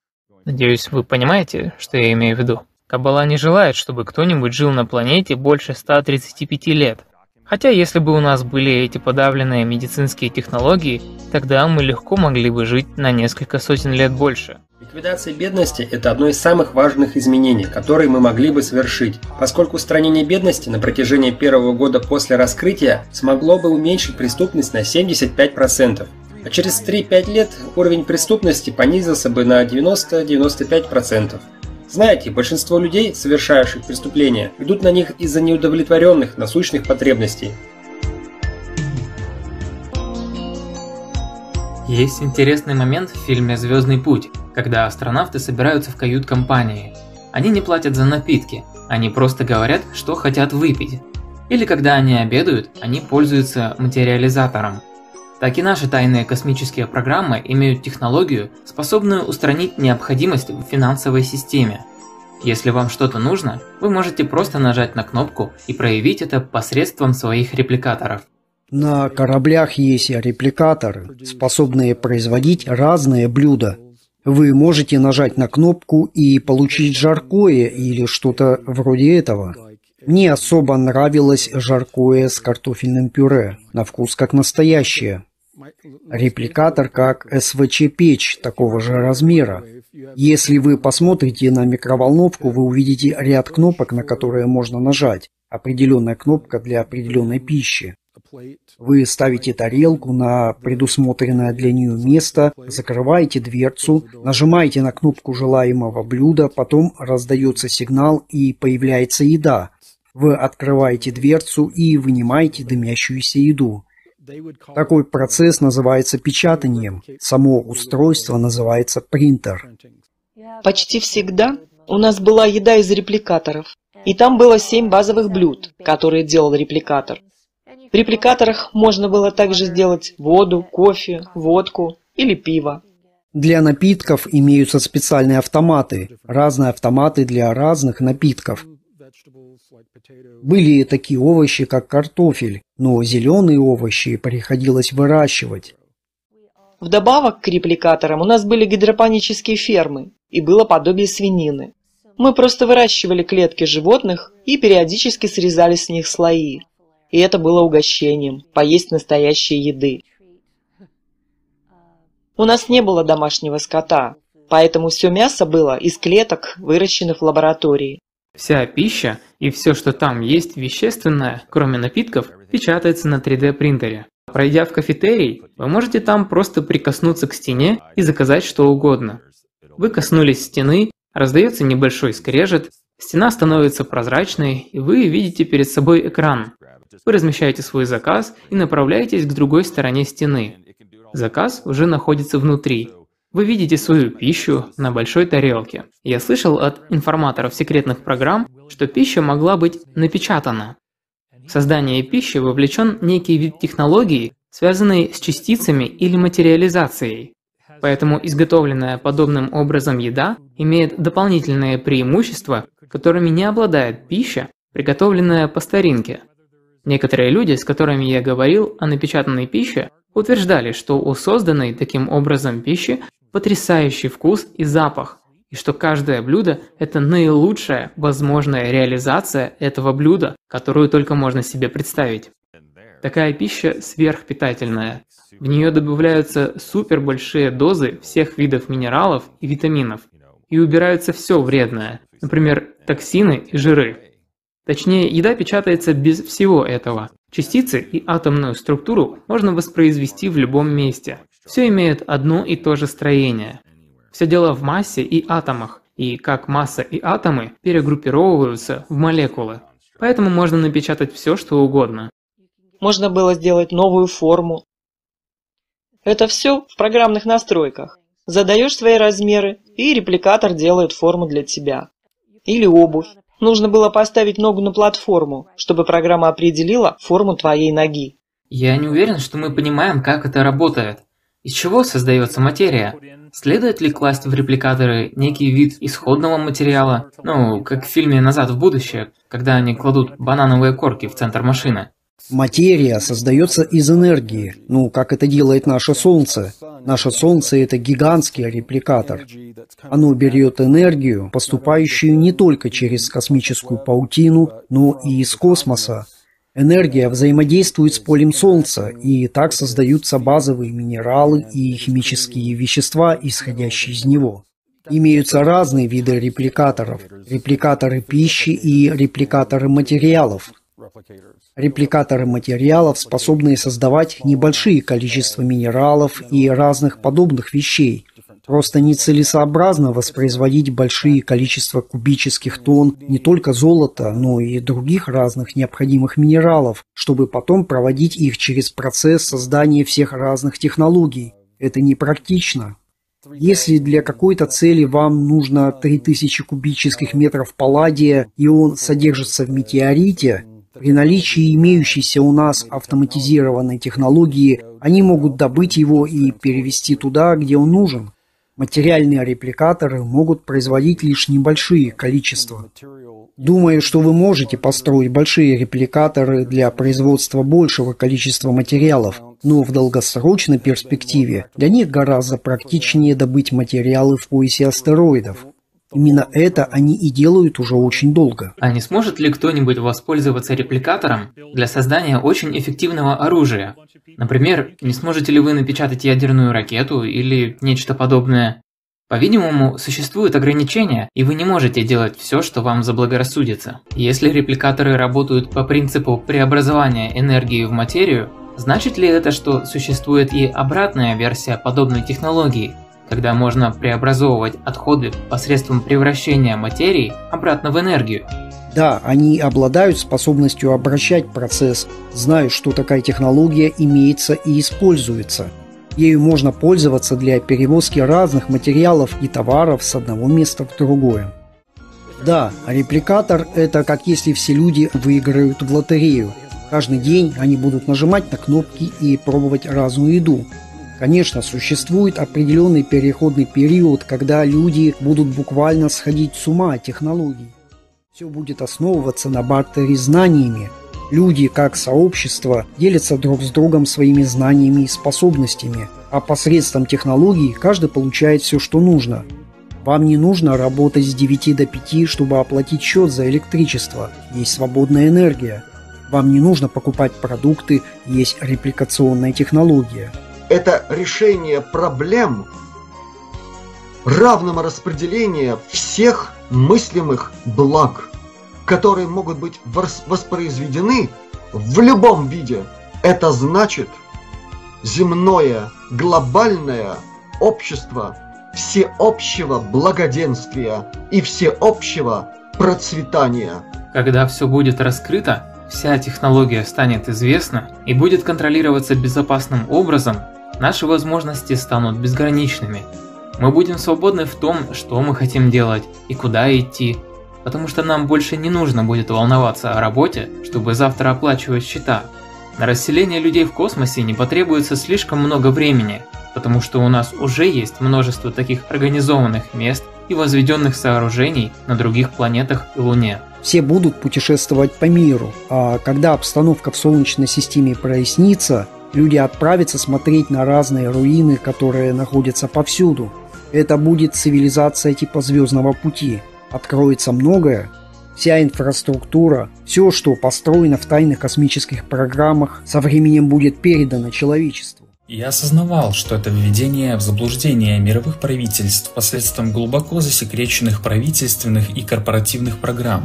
Надеюсь, вы понимаете, что я имею в виду. Каббала не желает, чтобы кто-нибудь жил на планете больше 135 лет. Хотя если бы у нас были эти подавленные медицинские технологии, тогда мы легко могли бы жить на несколько сотен лет больше. Ликвидация бедности – это одно из самых важных изменений, которые мы могли бы совершить, поскольку устранение бедности на протяжении первого года после раскрытия смогло бы уменьшить преступность на 75%. А через 3-5 лет уровень преступности понизился бы на 90-95%. Знаете, большинство людей, совершающих преступления, идут на них из-за неудовлетворенных насущных потребностей. Есть интересный момент в фильме «Звездный путь», когда астронавты собираются в кают-компании. Они не платят за напитки, они просто говорят, что хотят выпить. Или когда они обедают, они пользуются материализатором – так и наши тайные космические программы имеют технологию, способную устранить необходимость в финансовой системе. Если вам что-то нужно, вы можете просто нажать на кнопку и проявить это посредством своих репликаторов. На кораблях есть репликаторы, способные производить разные блюда. Вы можете нажать на кнопку и получить жаркое или что-то вроде этого. Мне особо нравилось жаркое с картофельным пюре, на вкус как настоящее. Репликатор как СВЧ-печь такого же размера. Если вы посмотрите на микроволновку, вы увидите ряд кнопок, на которые можно нажать. Определенная кнопка для определенной пищи. Вы ставите тарелку на предусмотренное для нее место, закрываете дверцу, нажимаете на кнопку желаемого блюда, потом раздается сигнал и появляется еда. Вы открываете дверцу и вынимаете дымящуюся еду. Такой процесс называется печатанием. Само устройство называется принтер. Почти всегда у нас была еда из репликаторов. И там было семь базовых блюд, которые делал репликатор. В репликаторах можно было также сделать воду, кофе, водку или пиво. Для напитков имеются специальные автоматы, разные автоматы для разных напитков. Были такие овощи, как картофель, но зеленые овощи приходилось выращивать. Вдобавок к репликаторам у нас были гидропонические фермы и было подобие свинины. Мы просто выращивали клетки животных и периодически срезали с них слои. И это было угощением – поесть настоящей еды. У нас не было домашнего скота, поэтому все мясо было из клеток, выращенных в лаборатории. Вся пища и все, что там есть вещественное, кроме напитков, печатается на 3D принтере. Пройдя в кафетерий, вы можете там просто прикоснуться к стене и заказать что угодно. Вы коснулись стены, раздается небольшой скрежет, стена становится прозрачной, и вы видите перед собой экран. Вы размещаете свой заказ и направляетесь к другой стороне стены. Заказ уже находится внутри. Вы видите свою пищу на большой тарелке. Я слышал от информаторов секретных программ, что пища могла быть напечатана. В создание пищи вовлечен некий вид технологии, связанный с частицами или материализацией. Поэтому изготовленная подобным образом еда имеет дополнительные преимущества, которыми не обладает пища, приготовленная по старинке. Некоторые люди, с которыми я говорил о напечатанной пище, утверждали, что у созданной таким образом пищи потрясающий вкус и запах, и что каждое блюдо – это наилучшая возможная реализация этого блюда, которую только можно себе представить. Такая пища сверхпитательная. В нее добавляются супер большие дозы всех видов минералов и витаминов, и убираются все вредное, например, токсины и жиры. Точнее, еда печатается без всего этого. Частицы и атомную структуру можно воспроизвести в любом месте. Все имеет одно и то же строение. Все дело в массе и атомах, и как масса и атомы перегруппировываются в молекулы. Поэтому можно напечатать все, что угодно. Можно было сделать новую форму. Это все в программных настройках. Задаешь свои размеры, и репликатор делает форму для тебя. Или обувь. Нужно было поставить ногу на платформу, чтобы программа определила форму твоей ноги. Я не уверен, что мы понимаем, как это работает. Из чего создается материя? Следует ли класть в репликаторы некий вид исходного материала? Ну, как в фильме «Назад в будущее», когда они кладут банановые корки в центр машины. Материя создается из энергии, ну, как это делает наше Солнце. Наше Солнце – это гигантский репликатор. Оно берет энергию, поступающую не только через космическую паутину, но и из космоса. Энергия взаимодействует с полем Солнца, и так создаются базовые минералы и химические вещества, исходящие из него. Имеются разные виды репликаторов – репликаторы пищи и репликаторы материалов – Репликаторы материалов, способные создавать небольшие количества минералов и разных подобных вещей. Просто нецелесообразно воспроизводить большие количества кубических тонн не только золота, но и других разных необходимых минералов, чтобы потом проводить их через процесс создания всех разных технологий. Это непрактично. Если для какой-то цели вам нужно 3000 кубических метров палладия, и он содержится в метеорите, при наличии имеющейся у нас автоматизированной технологии, они могут добыть его и перевести туда, где он нужен. Материальные репликаторы могут производить лишь небольшие количества. Думаю, что вы можете построить большие репликаторы для производства большего количества материалов, но в долгосрочной перспективе для них гораздо практичнее добыть материалы в поясе астероидов. Именно это они и делают уже очень долго. А не сможет ли кто-нибудь воспользоваться репликатором для создания очень эффективного оружия? Например, не сможете ли вы напечатать ядерную ракету или нечто подобное? По-видимому, существуют ограничения, и вы не можете делать все, что вам заблагорассудится. Если репликаторы работают по принципу преобразования энергии в материю, значит ли это, что существует и обратная версия подобной технологии, когда можно преобразовывать отходы посредством превращения материи обратно в энергию. Да, они обладают способностью обращать процесс, знают, что такая технология имеется и используется. Ею можно пользоваться для перевозки разных материалов и товаров с одного места в другое. Да, репликатор – это как если все люди выиграют в лотерею. Каждый день они будут нажимать на кнопки и пробовать разную еду. Конечно, существует определенный переходный период, когда люди будут буквально сходить с ума от технологий. Все будет основываться на бартере знаниями. Люди, как сообщество, делятся друг с другом своими знаниями и способностями, а посредством технологий каждый получает все, что нужно. Вам не нужно работать с 9 до 5, чтобы оплатить счет за электричество. Есть свободная энергия. Вам не нужно покупать продукты, есть репликационная технология. Это решение проблем равного распределения всех мыслимых благ, которые могут быть воспроизведены в любом виде. Это значит земное глобальное общество всеобщего благоденствия и всеобщего процветания. Когда все будет раскрыто, вся технология станет известна и будет контролироваться безопасным образом, наши возможности станут безграничными. Мы будем свободны в том, что мы хотим делать и куда идти, потому что нам больше не нужно будет волноваться о работе, чтобы завтра оплачивать счета. На расселение людей в космосе не потребуется слишком много времени, потому что у нас уже есть множество таких организованных мест и возведенных сооружений на других планетах и Луне. Все будут путешествовать по миру, а когда обстановка в Солнечной системе прояснится, люди отправятся смотреть на разные руины, которые находятся повсюду. Это будет цивилизация типа Звездного пути. Откроется многое, Вся инфраструктура, все, что построено в тайных космических программах, со временем будет передано человечеству. Я осознавал, что это введение в заблуждение мировых правительств посредством глубоко засекреченных правительственных и корпоративных программ.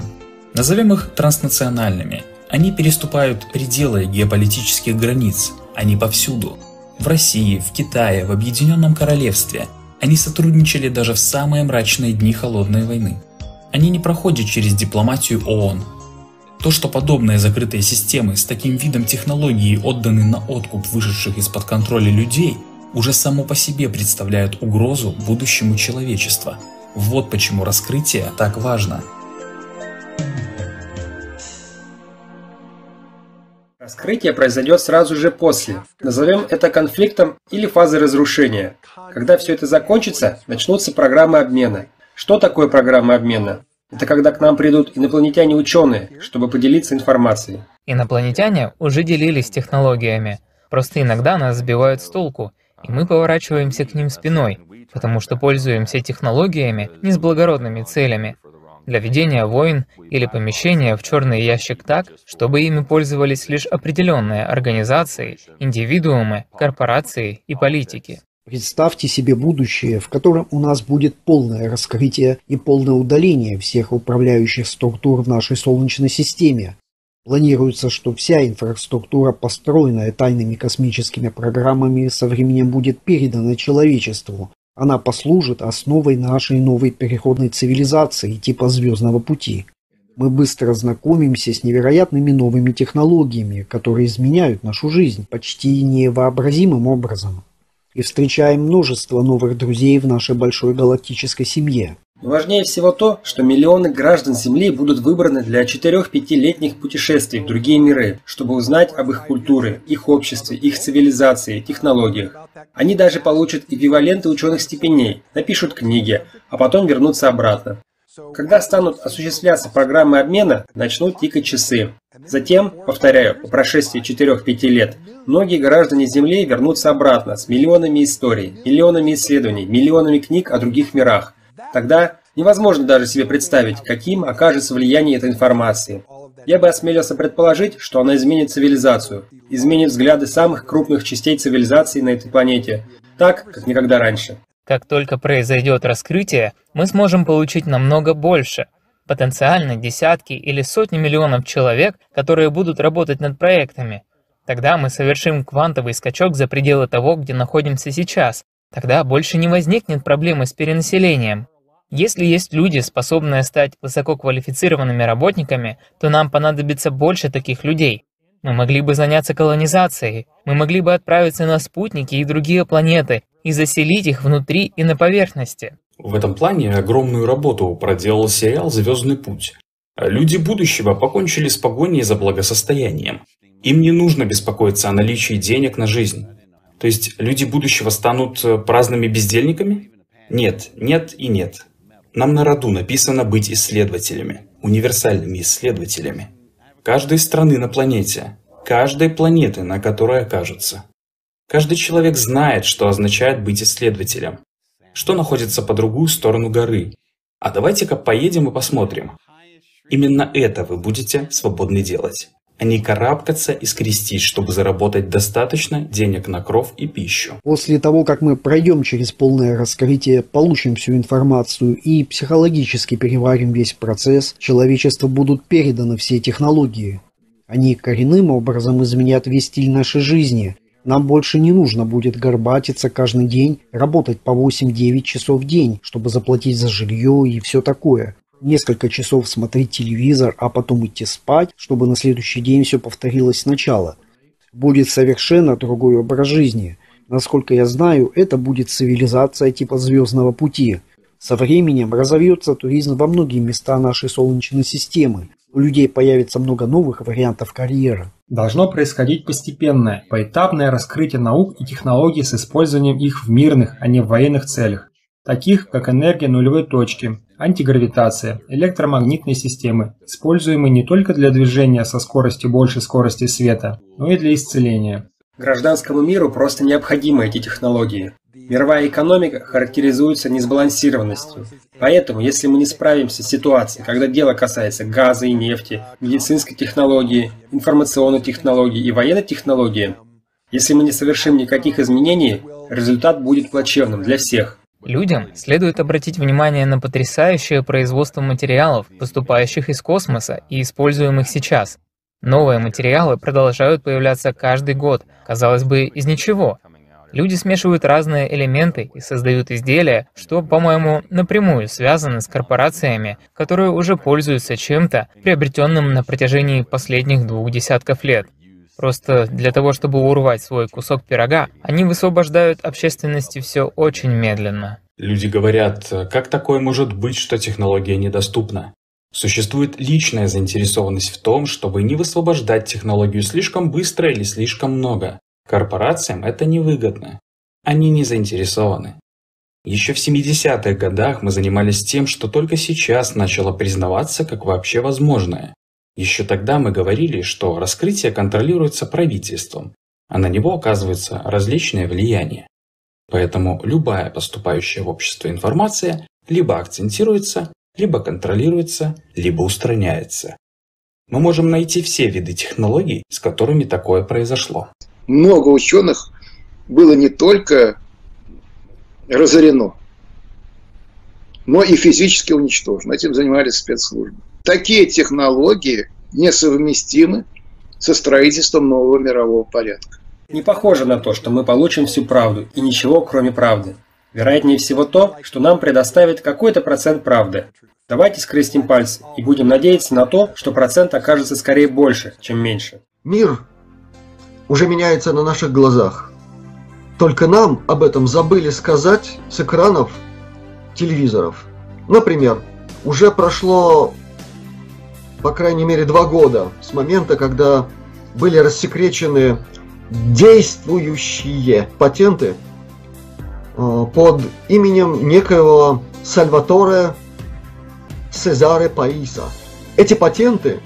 Назовем их транснациональными. Они переступают пределы геополитических границ. Они повсюду. В России, в Китае, в Объединенном Королевстве. Они сотрудничали даже в самые мрачные дни Холодной войны. Они не проходят через дипломатию ООН. То, что подобные закрытые системы с таким видом технологии отданы на откуп вышедших из-под контроля людей, уже само по себе представляет угрозу будущему человечества. Вот почему раскрытие так важно. Раскрытие произойдет сразу же после. Назовем это конфликтом или фазой разрушения. Когда все это закончится, начнутся программы обмена. Что такое программа обмена? Это когда к нам придут инопланетяне-ученые, чтобы поделиться информацией. Инопланетяне уже делились технологиями. Просто иногда нас сбивают с толку, и мы поворачиваемся к ним спиной, потому что пользуемся технологиями не с благородными целями, для ведения войн или помещения в черный ящик так, чтобы ими пользовались лишь определенные организации, индивидуумы, корпорации и политики. Представьте себе будущее, в котором у нас будет полное раскрытие и полное удаление всех управляющих структур в нашей Солнечной системе. Планируется, что вся инфраструктура, построенная тайными космическими программами, со временем будет передана человечеству. Она послужит основой нашей новой переходной цивилизации типа Звездного пути. Мы быстро знакомимся с невероятными новыми технологиями, которые изменяют нашу жизнь почти невообразимым образом и встречаем множество новых друзей в нашей большой галактической семье. Важнее всего то, что миллионы граждан Земли будут выбраны для 4-5-летних путешествий в другие миры, чтобы узнать об их культуре, их обществе, их цивилизации, технологиях. Они даже получат эквиваленты ученых степеней, напишут книги, а потом вернутся обратно. Когда станут осуществляться программы обмена, начнут тикать часы. Затем, повторяю, по прошествии 4-5 лет, многие граждане Земли вернутся обратно с миллионами историй, миллионами исследований, миллионами книг о других мирах. Тогда невозможно даже себе представить, каким окажется влияние этой информации. Я бы осмелился предположить, что она изменит цивилизацию, изменит взгляды самых крупных частей цивилизации на этой планете, так, как никогда раньше. Как только произойдет раскрытие, мы сможем получить намного больше – потенциально десятки или сотни миллионов человек, которые будут работать над проектами. Тогда мы совершим квантовый скачок за пределы того, где находимся сейчас. Тогда больше не возникнет проблемы с перенаселением. Если есть люди, способные стать высококвалифицированными работниками, то нам понадобится больше таких людей. Мы могли бы заняться колонизацией, мы могли бы отправиться на спутники и другие планеты и заселить их внутри и на поверхности. В этом плане огромную работу проделал сериал «Звездный путь». Люди будущего покончили с погоней за благосостоянием. Им не нужно беспокоиться о наличии денег на жизнь. То есть люди будущего станут праздными бездельниками? Нет, нет и нет. Нам на роду написано быть исследователями, универсальными исследователями. Каждой страны на планете, каждой планеты, на которой окажется. Каждый человек знает, что означает быть исследователем, что находится по другую сторону горы. А давайте-ка поедем и посмотрим. Именно это вы будете свободны делать а не карабкаться и скрестить, чтобы заработать достаточно денег на кров и пищу. После того, как мы пройдем через полное раскрытие, получим всю информацию и психологически переварим весь процесс, человечеству будут переданы все технологии. Они коренным образом изменят весь стиль нашей жизни. Нам больше не нужно будет горбатиться каждый день, работать по 8-9 часов в день, чтобы заплатить за жилье и все такое несколько часов смотреть телевизор, а потом идти спать, чтобы на следующий день все повторилось сначала. Будет совершенно другой образ жизни. Насколько я знаю, это будет цивилизация типа звездного пути. Со временем разовьется туризм во многие места нашей Солнечной системы. У людей появится много новых вариантов карьеры. Должно происходить постепенное, поэтапное раскрытие наук и технологий с использованием их в мирных, а не в военных целях, таких как энергия нулевой точки, антигравитация, электромагнитные системы, используемые не только для движения со скоростью больше скорости света, но и для исцеления. Гражданскому миру просто необходимы эти технологии. Мировая экономика характеризуется несбалансированностью. Поэтому, если мы не справимся с ситуацией, когда дело касается газа и нефти, медицинской технологии, информационной технологии и военной технологии, если мы не совершим никаких изменений, результат будет плачевным для всех. Людям следует обратить внимание на потрясающее производство материалов, поступающих из космоса и используемых сейчас. Новые материалы продолжают появляться каждый год, казалось бы, из ничего. Люди смешивают разные элементы и создают изделия, что, по-моему, напрямую связано с корпорациями, которые уже пользуются чем-то, приобретенным на протяжении последних двух десятков лет. Просто для того, чтобы урвать свой кусок пирога, они высвобождают общественности все очень медленно. Люди говорят, как такое может быть, что технология недоступна? Существует личная заинтересованность в том, чтобы не высвобождать технологию слишком быстро или слишком много. Корпорациям это невыгодно. Они не заинтересованы. Еще в 70-х годах мы занимались тем, что только сейчас начало признаваться как вообще возможное. Еще тогда мы говорили, что раскрытие контролируется правительством, а на него оказывается различное влияние. Поэтому любая поступающая в общество информация либо акцентируется, либо контролируется, либо устраняется. Мы можем найти все виды технологий, с которыми такое произошло. Много ученых было не только разорено, но и физически уничтожено. Этим занимались спецслужбы такие технологии несовместимы со строительством нового мирового порядка. Не похоже на то, что мы получим всю правду и ничего кроме правды. Вероятнее всего то, что нам предоставит какой-то процент правды. Давайте скрестим пальцы и будем надеяться на то, что процент окажется скорее больше, чем меньше. Мир уже меняется на наших глазах. Только нам об этом забыли сказать с экранов телевизоров. Например, уже прошло по крайней мере, два года с момента, когда были рассекречены действующие патенты э, под именем некоего Сальваторе Сезаре Паиса. Эти патенты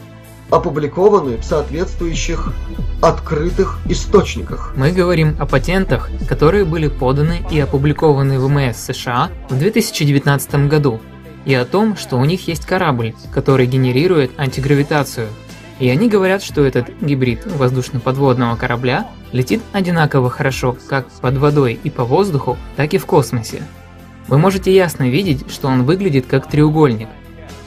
опубликованы в соответствующих открытых источниках. Мы говорим о патентах, которые были поданы и опубликованы в МС США в 2019 году и о том, что у них есть корабль, который генерирует антигравитацию. И они говорят, что этот гибрид воздушно-подводного корабля летит одинаково хорошо как под водой и по воздуху, так и в космосе. Вы можете ясно видеть, что он выглядит как треугольник.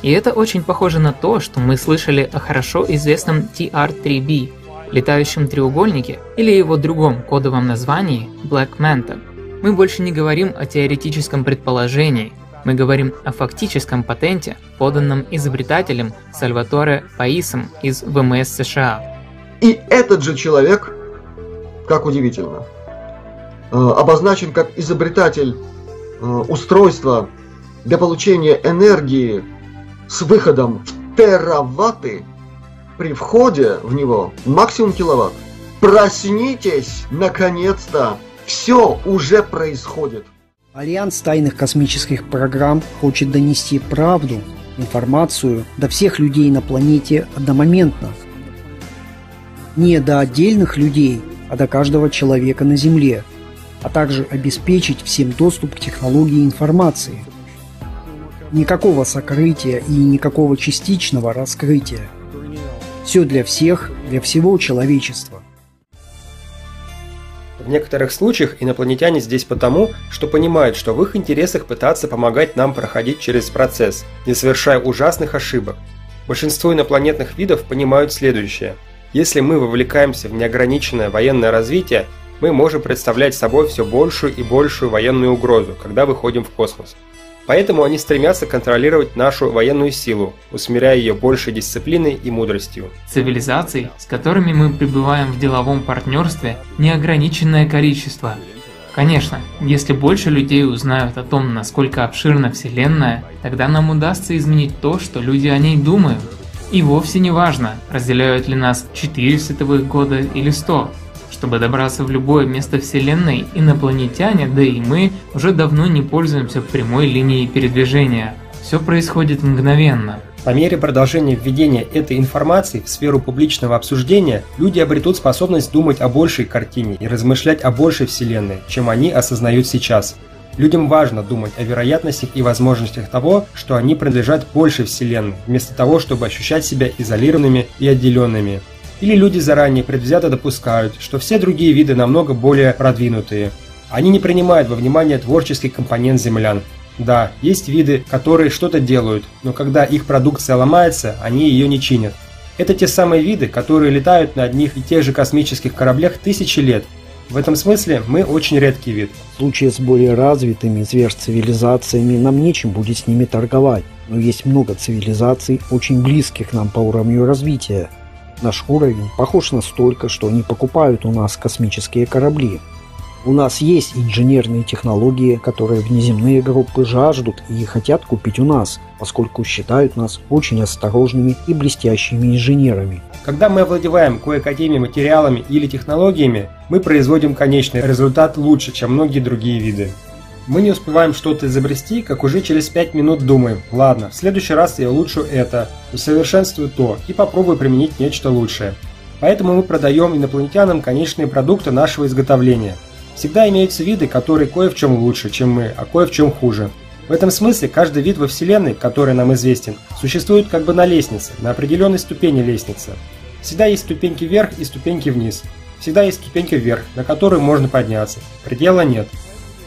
И это очень похоже на то, что мы слышали о хорошо известном TR-3B, летающем треугольнике или его другом кодовом названии Black Manta. Мы больше не говорим о теоретическом предположении, мы говорим о фактическом патенте, поданном изобретателем Сальваторе Паисом из ВМС США. И этот же человек, как удивительно, э, обозначен как изобретатель э, устройства для получения энергии с выходом в тераватты при входе в него максимум киловатт. Проснитесь, наконец-то, Все уже происходит. Альянс тайных космических программ хочет донести правду, информацию до всех людей на планете одномоментно. Не до отдельных людей, а до каждого человека на Земле, а также обеспечить всем доступ к технологии информации. Никакого сокрытия и никакого частичного раскрытия. Все для всех, для всего человечества. В некоторых случаях инопланетяне здесь потому, что понимают, что в их интересах пытаться помогать нам проходить через процесс, не совершая ужасных ошибок. Большинство инопланетных видов понимают следующее. Если мы вовлекаемся в неограниченное военное развитие, мы можем представлять собой все большую и большую военную угрозу, когда выходим в космос. Поэтому они стремятся контролировать нашу военную силу, усмиряя ее большей дисциплиной и мудростью. Цивилизаций, с которыми мы пребываем в деловом партнерстве, неограниченное количество. Конечно, если больше людей узнают о том, насколько обширна Вселенная, тогда нам удастся изменить то, что люди о ней думают. И вовсе не важно, разделяют ли нас 4 световых года или 100. Чтобы добраться в любое место Вселенной, инопланетяне, да и мы, уже давно не пользуемся прямой линией передвижения. Все происходит мгновенно. По мере продолжения введения этой информации в сферу публичного обсуждения, люди обретут способность думать о большей картине и размышлять о большей Вселенной, чем они осознают сейчас. Людям важно думать о вероятностях и возможностях того, что они принадлежат большей Вселенной, вместо того, чтобы ощущать себя изолированными и отделенными. Или люди заранее предвзято допускают, что все другие виды намного более продвинутые. Они не принимают во внимание творческий компонент землян. Да, есть виды, которые что-то делают, но когда их продукция ломается, они ее не чинят. Это те самые виды, которые летают на одних и тех же космических кораблях тысячи лет. В этом смысле мы очень редкий вид. В случае с более развитыми сверхцивилизациями нам нечем будет с ними торговать. Но есть много цивилизаций, очень близких нам по уровню развития, Наш уровень похож настолько, что они покупают у нас космические корабли. У нас есть инженерные технологии, которые внеземные группы жаждут и хотят купить у нас, поскольку считают нас очень осторожными и блестящими инженерами. Когда мы овладеваем кое-какими материалами или технологиями, мы производим конечный результат лучше, чем многие другие виды. Мы не успеваем что-то изобрести, как уже через 5 минут думаем, ладно, в следующий раз я улучшу это, усовершенствую то и попробую применить нечто лучшее. Поэтому мы продаем инопланетянам конечные продукты нашего изготовления. Всегда имеются виды, которые кое в чем лучше, чем мы, а кое в чем хуже. В этом смысле каждый вид во Вселенной, который нам известен, существует как бы на лестнице, на определенной ступени лестницы. Всегда есть ступеньки вверх и ступеньки вниз. Всегда есть ступеньки вверх, на которую можно подняться. Предела нет.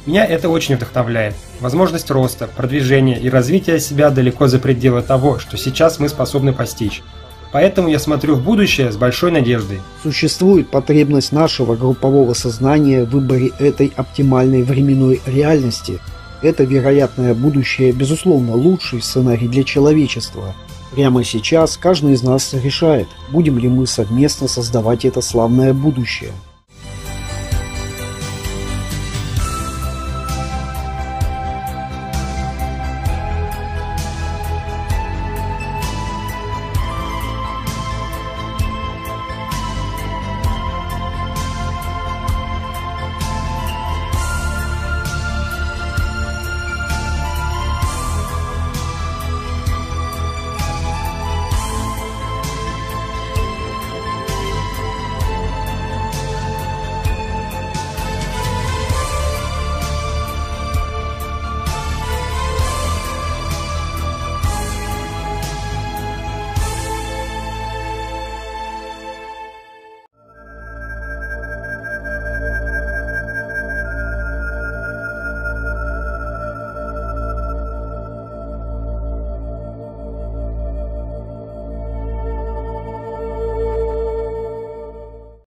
Меня это очень вдохновляет. Возможность роста, продвижения и развития себя далеко за пределы того, что сейчас мы способны постичь. Поэтому я смотрю в будущее с большой надеждой. Существует потребность нашего группового сознания в выборе этой оптимальной временной реальности. Это вероятное будущее, безусловно, лучший сценарий для человечества. Прямо сейчас каждый из нас решает, будем ли мы совместно создавать это славное будущее –